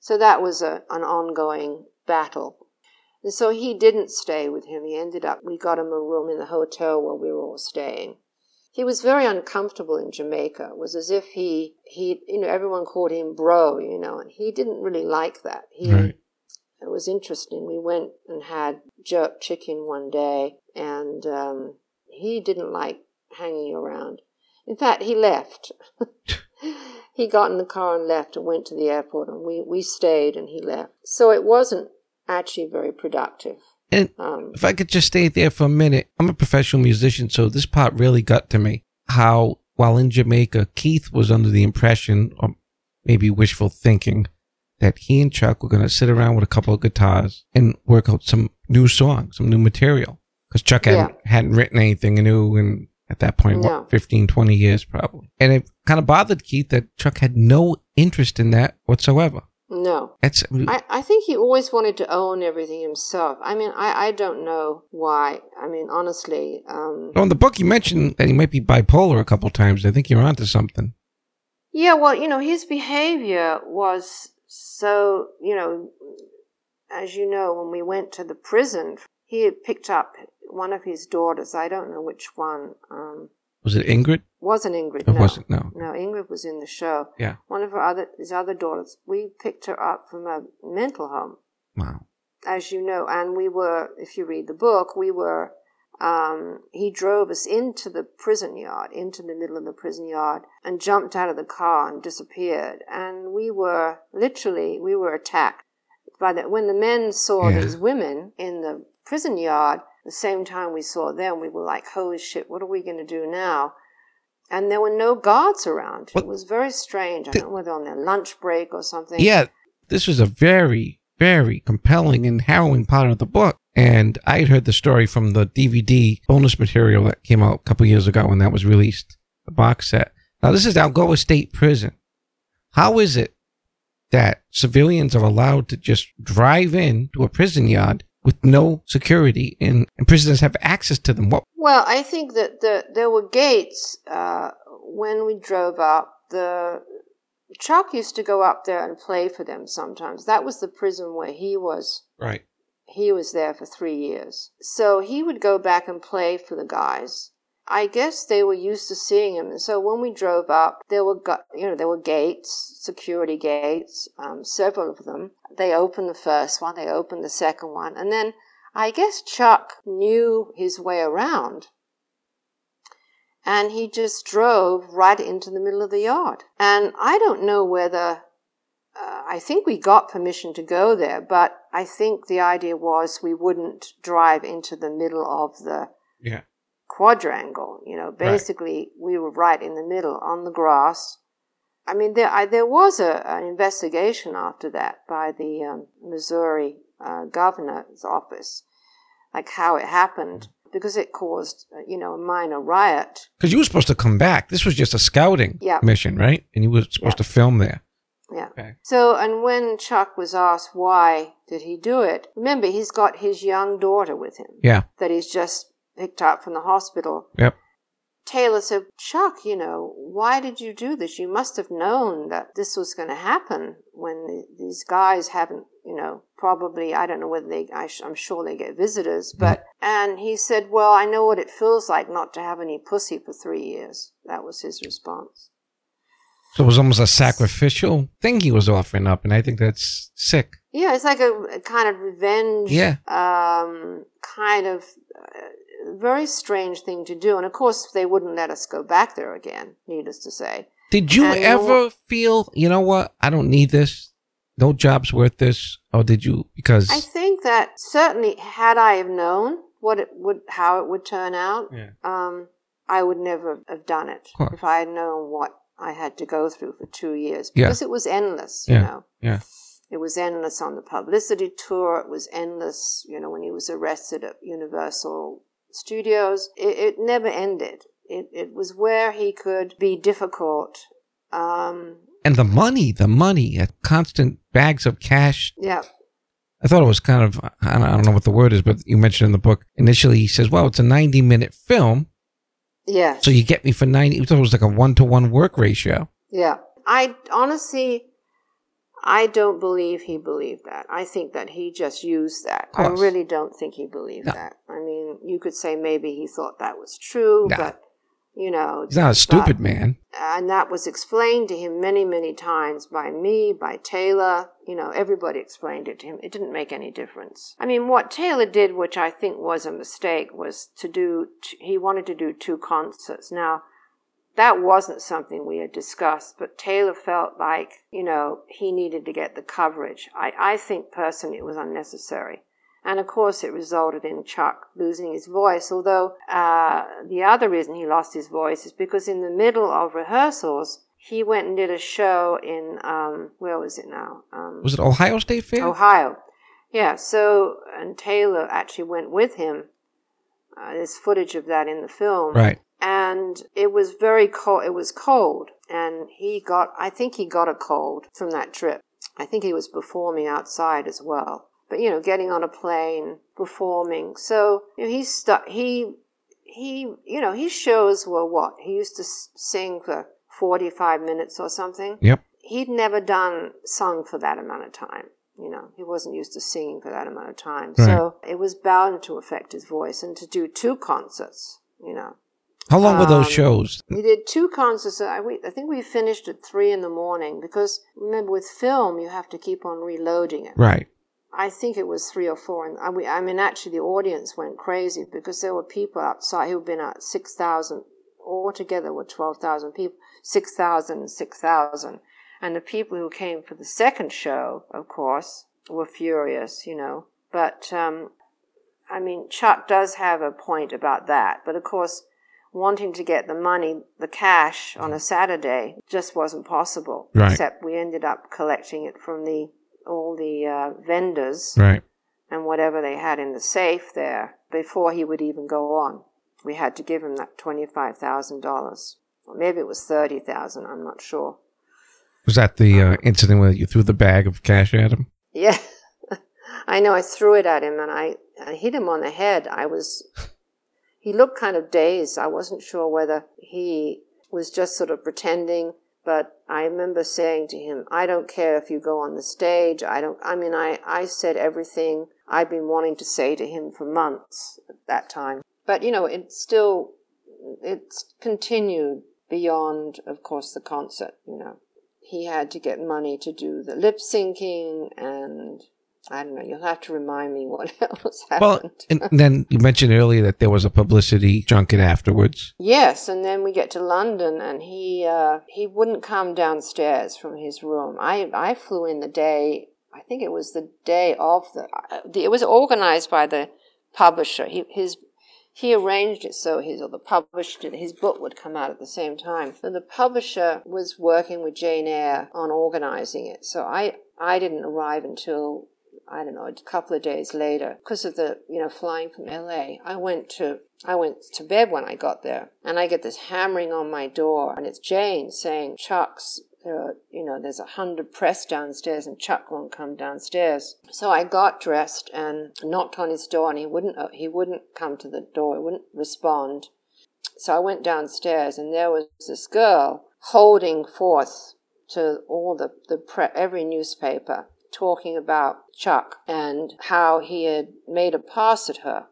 So that was a, an ongoing battle. And so he didn't stay with him. He ended up, we got him a room in the hotel where we were all staying. He was very uncomfortable in Jamaica. It was as if he, he, you know, everyone called him bro, you know, and he didn't really like that. He, Right. it was interesting. We went and had jerk chicken one day, and um, he didn't like hanging around. In fact, he left. [laughs] he got in the car and left and went to the airport, and we, we stayed and he left. So it wasn't actually very productive. And Um, if I could just stay there for a minute, I'm a professional musician, so this part really got to me. How, while in Jamaica, Keith was under the impression, or maybe wishful thinking, that he and Chuck were going to sit around with a couple of guitars and work out some new songs, some new material. Because Chuck hadn't, hadn't written anything new in, at that point, No. what, 15, 20 years probably. And it kind of bothered Keith that Chuck had no interest in that whatsoever. No. That's, I, I think he always wanted to own everything himself. I mean, I, I don't know why. I mean, honestly, um, well, in the book, you mentioned that he might be bipolar a couple times. I think you're onto something. Yeah, well, you know, his behavior was so, you know, as you know, when we went to the prison, he had picked up one of his daughters. I don't know which one. Um, Was it Ingrid? wasn't Ingrid. It no. wasn't, no. No, Ingrid was in the show. Yeah. One of her other, his other daughters, we picked her up from a mental home, Wow. as you know, and we were, if you read the book, we were, um, he drove us into the prison yard, into the middle of the prison yard, and jumped out of the car and disappeared. And we were literally, we were attacked. By the, when the men saw Yeah. these women in the prison yard, the same time we saw them, we were like, holy shit, what are we going to do now? And there were no guards around. What- It was very strange. I don't know whether on their lunch break or something. Yeah, this was a very, very compelling and harrowing part of the book. And I had heard the story from the DVD bonus material that came out a couple years ago when that was released, the box set. Now, this is Algoa State Prison. How is it that civilians are allowed to just drive in to a prison yard with no security and, and prisoners have access to them? What? Well, I think that the, there were gates uh, when we drove up. The Chuck used to go up there and play for them sometimes. That was the prison where he was. Right. He was there for three years, so he would go back and play for the guys. I guess they were used to seeing him, and so when we drove up, there were you know there were gates, security gates, um, several of them. They opened the first one, they opened the second one, and then I guess Chuck knew his way around. And he just drove right into the middle of the yard. And I don't know whether, uh, I think we got permission to go there, but I think the idea was we wouldn't drive into the middle of the Yeah. Quadrangle. You know, basically we were right in the middle on the grass. I mean, there I, there was a, an investigation after that by the um, Missouri uh, governor's office, like how it happened, because it caused uh, you know a minor riot. Because you were supposed to come back. This was just a scouting Yeah. mission, right? And you were supposed to film there. Yeah. Okay. So, and when Chuck was asked why did he do it, remember he's got his young daughter with him Yeah. that he's just picked up from the hospital. Yep. Taylor said, Chuck, you know, why did you do this? You must have known that this was going to happen when the, these guys haven't, you know, probably, I don't know whether they, I, am sure they get visitors, but, and he said, well, I know what it feels like not to have any pussy for three years. That was his response. So it was almost a sacrificial thing he was offering up, and I think that's sick. Yeah, it's like a, a kind of revenge. Yeah. Um, kind of uh, very strange thing to do. And of course, they wouldn't let us go back there again, needless to say. Did you And you know ever feel, you know what, I don't need this, no job's worth this, or did you? Because I think that certainly, had I have known what it would, how it would turn out, Yeah. um, I would never have done it if I had known what I had to go through for two years Yeah. because it was endless. You Yeah. know, yeah, it was endless on the publicity tour. It was endless, you know, when he was arrested at Universal Studios. It, it never ended. It, it was where he could be difficult. Um, and the money, the money, constant bags of cash. yeah, I thought it was kind of, I don't, I don't know what the word is, but you mentioned in the book initially he says, well, it's a 90 minute film. Yeah. So you get me for 90. It was like a one to one work ratio. Yeah. I honestly, I don't believe he believed that. I think that he just used that. I really don't think he believed No. that. I mean, you could say maybe he thought that was true, No. but, you know. He's not a stupid but- man. And that was explained to him many, many times by me, by Taylor. You know, everybody explained it to him. It didn't make any difference. I mean, what Taylor did, which I think was a mistake, was to do, t- he wanted to do two concerts. Now, that wasn't something we had discussed, but Taylor felt like, you know, he needed to get the coverage. I, I think personally it was unnecessary. And of course, it resulted in Chuck losing his voice. Although uh, the other reason he lost his voice is because in the middle of rehearsals, he went and did a show in um, where was it now? Um, Was it Ohio State Fair? Ohio. Yeah. So and Taylor actually went with him. Uh, there's footage of that in the film Right. And it was very cold. It was cold, and he got. I think he got a cold from that trip. I think he was performing outside as well. But you know, getting on a plane, performing. So you know, he stuck. He he. You know, his shows were what he used to sing for forty-five minutes or something. Yep. He'd never done sung for that amount of time. You know, he wasn't used to singing for that amount of time. Right. So it was bound to affect his voice, and to do two concerts. You know, How long were those Um, shows? we did two concerts. I, we, I think we finished at three in the morning because remember with film you have to keep on reloading it. Right. I think it was three or four, and I, we, I mean actually the audience went crazy because there were people outside who'd been at six thousand altogether were twelve thousand people, six thousand and six thousand, and the people who came for the second show, of course, were furious, you know. But um, I mean, Chuck does have a point about that, but of course wanting to get the money, the cash on a Saturday just wasn't possible. Right. Except we ended up collecting it from the all the uh, vendors Right. and whatever they had in the safe there before he would even go on. We had to give him that twenty five thousand dollars, or maybe it was thirty thousand. I'm not sure. Was that the uh, incident where you threw the bag of cash at him? Yeah, [laughs] I know. I threw it at him and I, I hit him on the head. I was, he looked kind of dazed. I wasn't sure whether he was just sort of pretending. But I remember saying to him, I don't care if you go on the stage. I don't, I mean, I, I said everything I'd been wanting to say to him for months at that time. But, you know, it still, it's continued beyond, of course, the concert, you know he had to get money to do the lip syncing and I don't know, you'll have to remind me [laughs] what else happened. Well, and [laughs] then you mentioned earlier that there was a publicity junket afterwards. yes, and then we get to London and he uh, he wouldn't come downstairs from his room. I I flew in the day I think it was the day of the, uh, the it was organized by the publisher. He his he arranged it so his or the publisher his book would come out at the same time. So the publisher was working with Jane Eyre on organizing it. So I I didn't arrive until I don't know a couple of days later because of the you know flying from LA. I went to I went to bed when I got there, and I get this hammering on my door, and it's Jane saying, "Chuck's are, you know, there's a hundred press downstairs and Chuck won't come downstairs. So I got dressed and knocked on his door and he wouldn't, uh, he wouldn't come to the door. He wouldn't respond. So I went downstairs and there was this girl holding forth to all the, the pre- every newspaper talking about Chuck and how he had made a pass at her.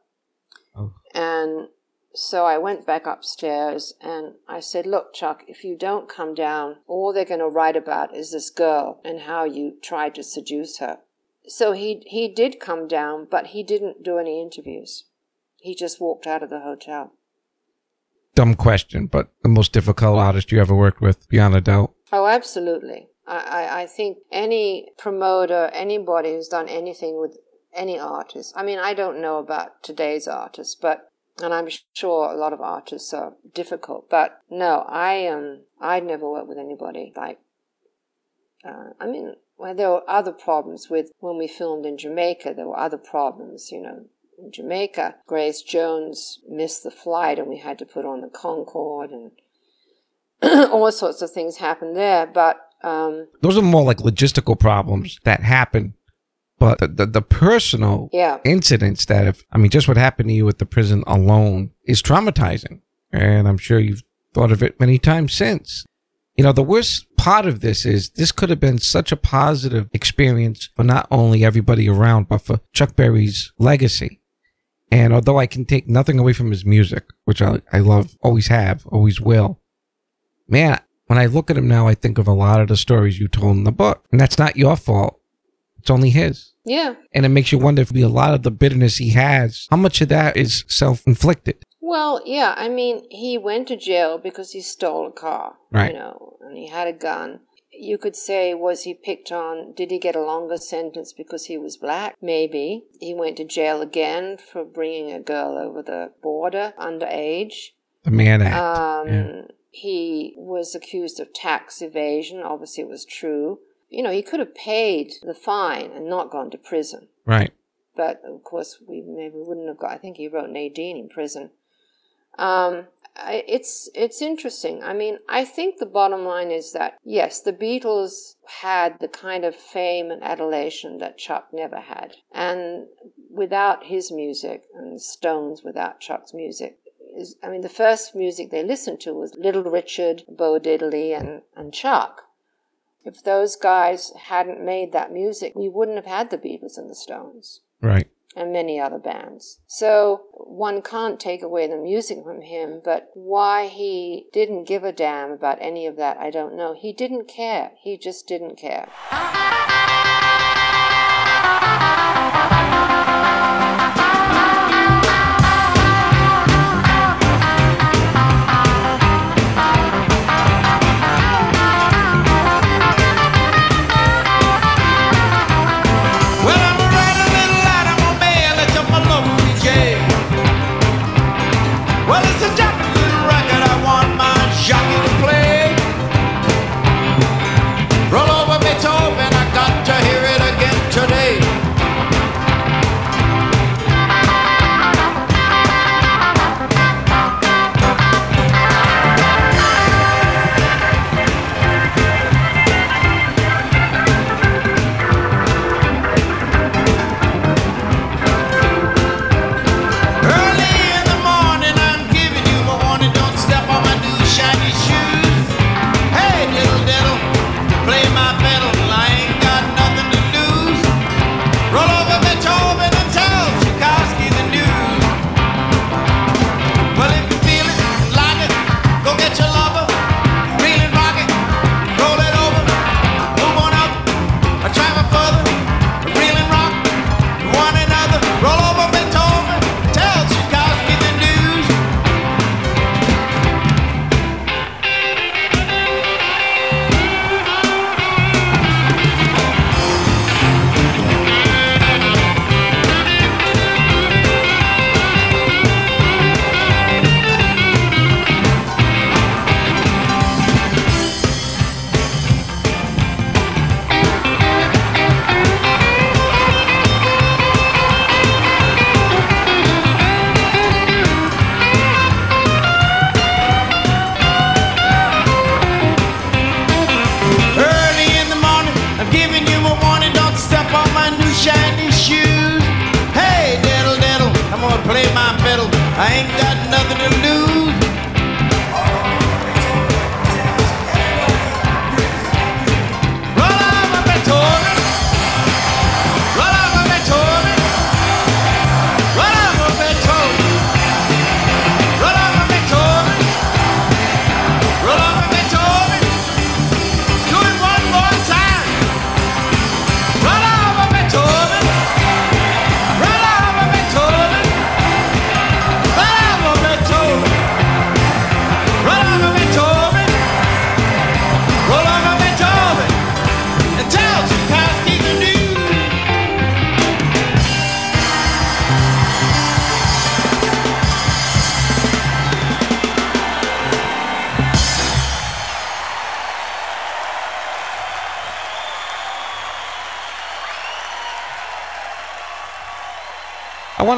Oh. And so I went back upstairs and I said, Look, Chuck, if you don't come down, all they're going to write about is this girl and how you tried to seduce her. So he, he did come down, but he didn't do any interviews. He just walked out of the hotel. Dumb question, but the most difficult artist you ever worked with, beyond a doubt. Oh, absolutely. I, I, think any promoter, anybody who's done anything with any artist, I mean, I don't know about today's artists, but and I'm sure a lot of artists are difficult, but no, I um I'd never worked with anybody like. Uh, I mean, well, there were other problems with when we filmed in Jamaica. There were other problems, you know. In Jamaica, Grace Jones missed the flight, and we had to put on the Concorde, and [clears throat] all sorts of things happened there. But um, Those are more like logistical problems that happen. But the, the, the personal yeah, incidents that have, I mean, just what happened to you at the prison alone is traumatizing. and I'm sure you've thought of it many times since. You know, the worst part of this is this could have been such a positive experience for not only everybody around, but for Chuck Berry's legacy. And although I can take nothing away from his music, which I, I love, always have, always will, man, when I look at him now, I think of a lot of the stories you told in the book. And that's not your fault. It's only his. Yeah. And it makes you wonder if a lot of the bitterness he has, how much of that is self inflicted? Well, yeah, I mean, he went to jail because he stole a car, Right. you know, and he had a gun. You could say, was he picked on? Did he get a longer sentence because he was black? Maybe. He went to jail again for bringing a girl over the border underage. The Mann Act. Um, yeah. He was accused of tax evasion. Obviously, it was true. You know, he could have paid the fine and not gone to prison. Right. But of course, we maybe wouldn't have got. I think he wrote Nadine in prison. Um, it's it's interesting. I mean, I think the bottom line is that yes, the Beatles had the kind of fame and adulation that Chuck never had, and without his music, and Stones without Chuck's music, is I mean, the first music they listened to was Little Richard, Bo Diddley, and and Chuck. If those guys hadn't made that music, we wouldn't have had the Beatles and the Stones Right. and many other bands. So one can't take away the music from him, but why he didn't give a damn about any of that, I don't know. He didn't care. He just didn't care.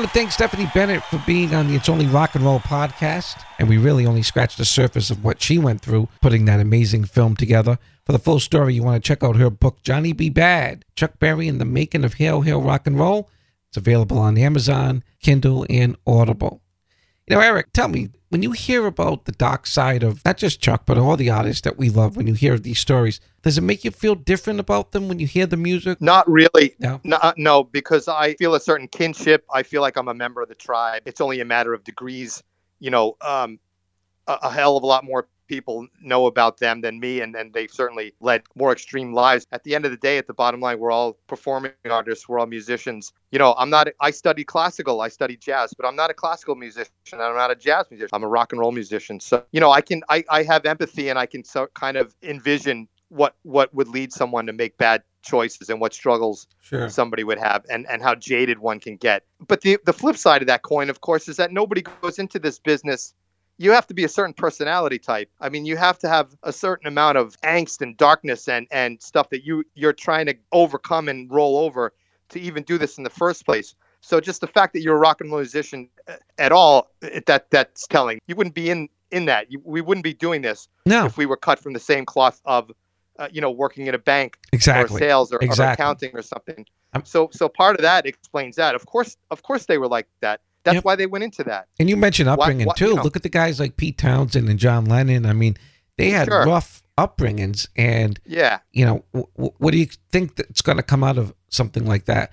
Want to thank Stephanie Bennett for being on the It's Only Rock and Roll podcast. And we really only scratched the surface of what she went through putting that amazing film together. For the full story, you want to check out her book, Johnny B. Bad Chuck Berry and the Making of Hail Hail Rock and Roll. It's available on Amazon, Kindle, and Audible. You know, Eric, tell me, when you hear about the dark side of not just Chuck, but all the artists that we love, when you hear these stories, does it make you feel different about them when you hear the music? Not really. No. No, uh, no, because I feel a certain kinship. I feel like I'm a member of the tribe. It's only a matter of degrees. You know, um, a, a hell of a lot more people know about them than me, and, and they've certainly led more extreme lives. At the end of the day, at the bottom line, we're all performing artists, we're all musicians. You know, I'm not, I studied classical, I studied jazz, but I'm not a classical musician, I'm not a jazz musician, I'm a rock and roll musician. So, you know, I can, I, I have empathy and I can so, kind of envision what what would lead someone to make bad choices and what struggles Sure. somebody would have and, and how jaded one can get. But the the flip side of that coin, of course, is that nobody goes into this business. You have to be a certain personality type. I mean, you have to have a certain amount of angst and darkness and, and stuff that you you're trying to overcome and roll over to even do this in the first place. So just the fact that you're a rock and roll musician uh, at all, that that's telling. You wouldn't be in in that. You, we wouldn't be doing this No, if we were cut from the same cloth of, uh, you know, working in a bank or sales or, or accounting or something. I'm- so so part of that explains that. Of course, of course they were like that. That's Yep. why they went into that. And you mentioned Why- upbringing why- too. you know. Look at the guys like Pete Townshend and John Lennon. I mean, they had Sure. rough upbringings, and Yeah. you know, w- w- what do you think that's going to come out of something like that?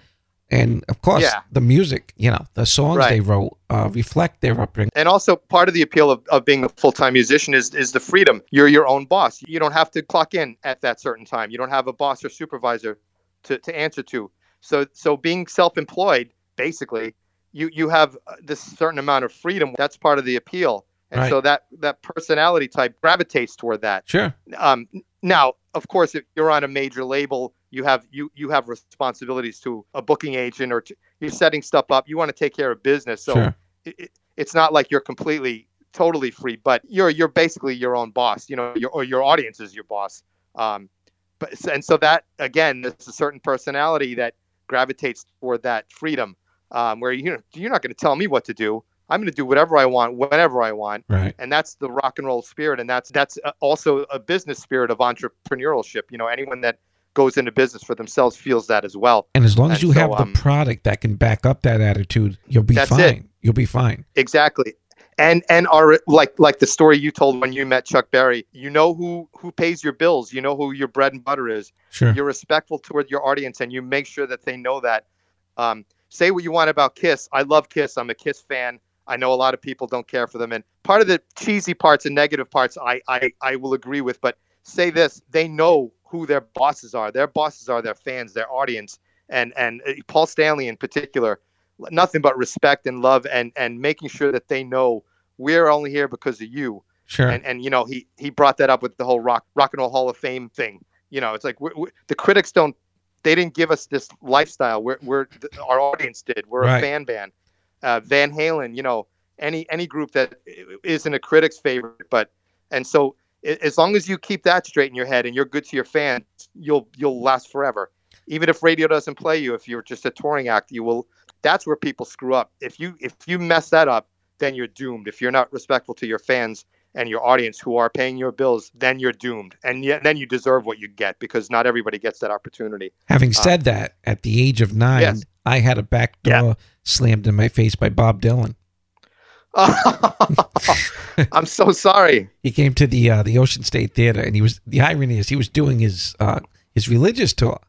And of course, Yeah. the music, you know, the songs Right. they wrote uh, reflect their upbringing. And also part of the appeal of, of being a full time musician is is the freedom. You're your own boss. You don't have to clock in at that certain time. You don't have a boss or supervisor to, to answer to. So so being self employed, basically, you you have uh, this certain amount of freedom. That's part of the appeal. And Right. so that that personality type gravitates toward that. Sure. um, now of course if you're on a major label you have you you have responsibilities to a booking agent or to, you're setting stuff up you want to take care of business so sure. it, it, it's not like you're completely totally free but you're you're basically your own boss you know your, or your audience is your boss um, but and so that again there's a certain personality that gravitates toward that freedom um, where you know you're not going to tell me what to do i'm going to do whatever i want whenever i want Right. and that's the rock and roll spirit and that's that's uh, also a business spirit of entrepreneurship you know anyone that goes into business for themselves feels that as well And as long as And you so, have um, the product that can back up that attitude, you'll be That's fine. it. You'll be fine. exactly and and are like like the story you told when you met chuck berry you know who who pays your bills you know who your bread and butter is Sure. you're respectful toward your audience and you make sure that they know that um, say what you want about kiss. I love kiss. I'm a kiss fan. I know a lot of people don't care for them. And part of the cheesy parts and negative parts i i, I will agree with but say this they know who their bosses are. Their bosses are their fans their audience and and uh, paul stanley in particular nothing but respect and love and and making sure that they know we're only here because of you. Sure. and and you know he he brought that up with the whole rock rock and roll hall of fame thing. You know it's like we we the critics don't they didn't give us this lifestyle. We're, we're our audience did. We're Right. a fan band. Uh, van halen you know any any group that isn't a critic's favorite but and so as long as you keep that straight in your head and you're good to your fans you'll you'll last forever. Even if radio doesn't play you if you're just a touring act you will that's where people screw up. If you if you mess that up then you're doomed. If you're not respectful to your fans and your audience who are paying your bills, then you're doomed. And yet, then you deserve what you get because not everybody gets that opportunity. Having said that, at the age of nine, uh, Yes. I had a back door Yeah. slammed in my face by Bob Dylan. [laughs] I'm so sorry. He came to the uh, the Ocean State Theater, and he was the irony is he was doing his uh, his religious tour.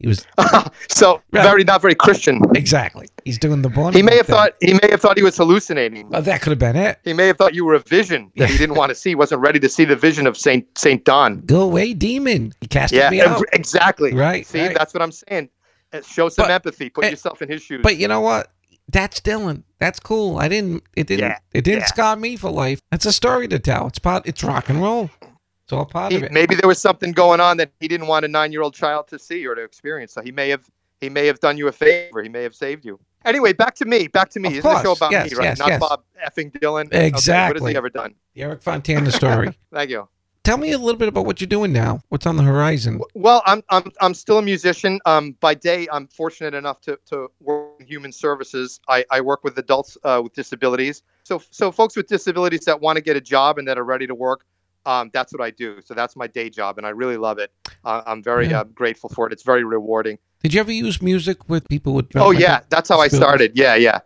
He was [laughs] so Right. very not very Christian. exactly. He's doing the born. He may have thing. thought he may have thought he was hallucinating. Oh, that could have been it. He may have thought you were a vision that he didn't want to see. wasn't ready to see the vision of Saint Saint Don. Go away, demon. He cast Yeah, me out. exactly. Right, See, right. that's what I'm saying. Uh, Show some But- empathy. Put eh, yourself in his shoes. But you know what? That's Dylan. That's cool. I didn't. It didn't. Yeah, It didn't yeah. scar me for life. That's a story to tell. It's part. It's rock and roll. It's all part He- of it. maybe there was something going on that he didn't want a nine-year-old child to see or to experience. So he may have he may have done you a favor. He may have saved you. Anyway, back to me. Back to me. Of Isn't the show about Yes, me, right? yes, Not yes. Bob effing Dylan. Okay, what Exactly. has he ever done? The Eric Fontana story. [laughs] Thank you. Tell me a little bit about what you're doing now. What's on the horizon? Well, I'm I'm I'm still a musician. Um, by day, I'm fortunate enough to to work in human services. I, I work with adults uh, with disabilities. So so folks with disabilities that want to get a job and that are ready to work. Um, that's what I do. So that's my day job, and I really love it. Uh, I'm very Yeah. uh, grateful for it. It's very rewarding. Did you ever use music with people with? Oh yeah, that's how I started. Yeah, yeah.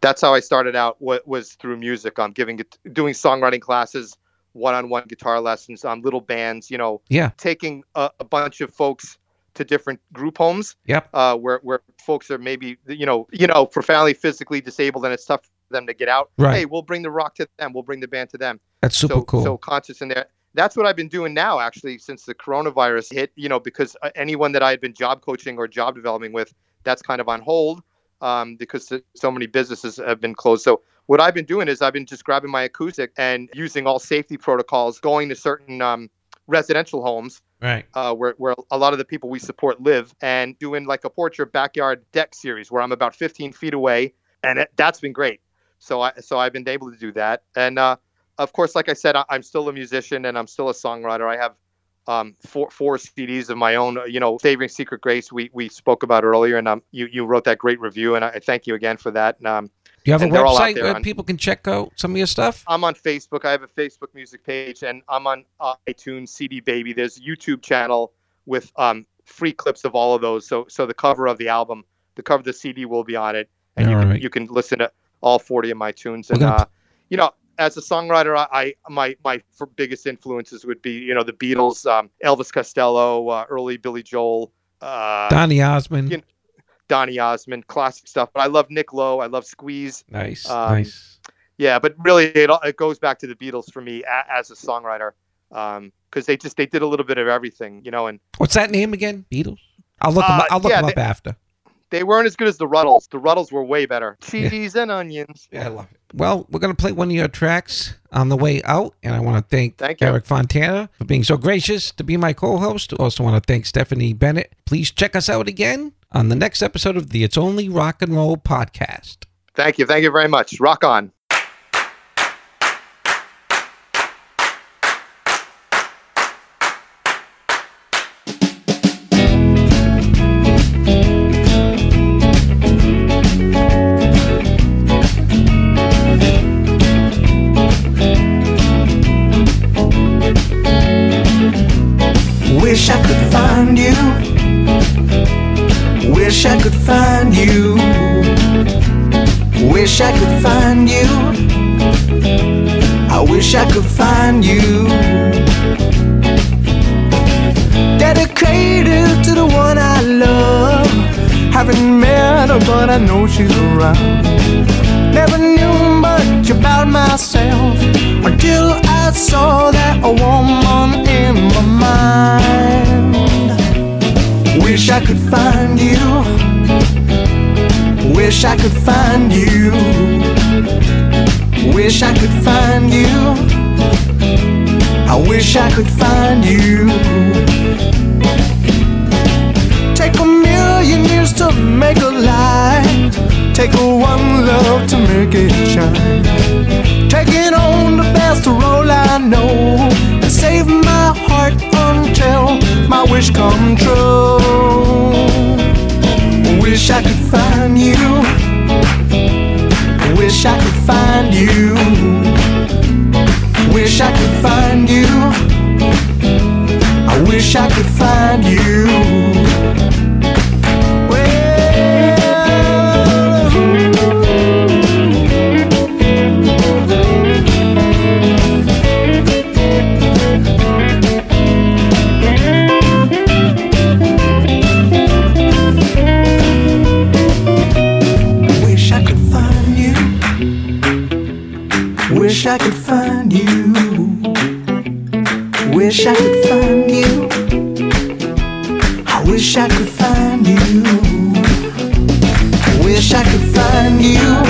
that's how I started out. What was through music. I'm giving it, doing songwriting classes, one-on-one guitar lessons, on little bands. You know, Yeah. taking a, a bunch of folks to different group homes Yep. uh, where where folks are maybe you know you know profoundly physically disabled and it's tough for them to get out. Right. Hey, we'll bring the rock to them. We'll bring the band to them. That's super so cool. so conscious in there. That's what I've been doing now, actually, since the coronavirus hit. You know, because uh, anyone that I had been job coaching or job developing with, that's kind of on hold um, because so many businesses have been closed. So what I've been doing is I've been just grabbing my acoustic and using all safety protocols, going to certain um, residential homes right. uh, where, where a lot of the people we support live and doing like a porch or backyard deck series where I'm about 15 feet away. And it, that's been great. So I, so I've been able to do that. And uh, of course, like I said, I, I'm still a musician and I'm still a songwriter. I have um, four, four CDs of my own, you know, Savoring Secret Grace we, we spoke about earlier. And um, you, you wrote that great review and I thank you again for that. And, um, Do you have a and they're all out website where on- people can check out some of your stuff? I'm on Facebook. I have a Facebook music page, and I'm on uh, iTunes, CD Baby. There's a YouTube channel with um, free clips of all of those. So, so the cover of the album, the cover of the CD will be on it, and you All can right. you can listen to all 40 of my tunes. And uh, you know, as a songwriter, I, I my my biggest influences would be you know the Beatles, um, Elvis Costello, uh, early Billy Joel. Uh, Donny Osmond. you know, Donny Osmond, classic stuff. But I love Nick Lowe. I love Squeeze. nice. um, nice. Yeah, but really, it all- it goes back to the Beatles for me a, as a songwriter, because they just they did a little bit of everything, you know, and What's that name again? Beatles. I'll look. Uh, up. I'll look yeah, them up they- after. they weren't as good as the Rutles. The Rutles were way better. [laughs] Cheese and onions. Yeah, I love it. Well, we're going to play one of your tracks on the way out, and I want to thank, Thank. Eric Fontana for being so gracious to be my co-host. Also want to thank Stephanie Bennett. Please check us out again on the next episode of the It's Only Rock and Roll podcast. Thank you, thank you very much. Rock on. Saw that woman in my mind. Wish I could find you. Wish I could find you. Wish I could find you. I wish I could find you. Take a million years to make a light. Take a one love to make it shine. Taking on the best role I know and save my heart until my wish come true. Wish I could find you. Wish I could find you. Wish I could find you. I wish I could find you. Wish I could find you. I wish I could find you. I Wish I could find you.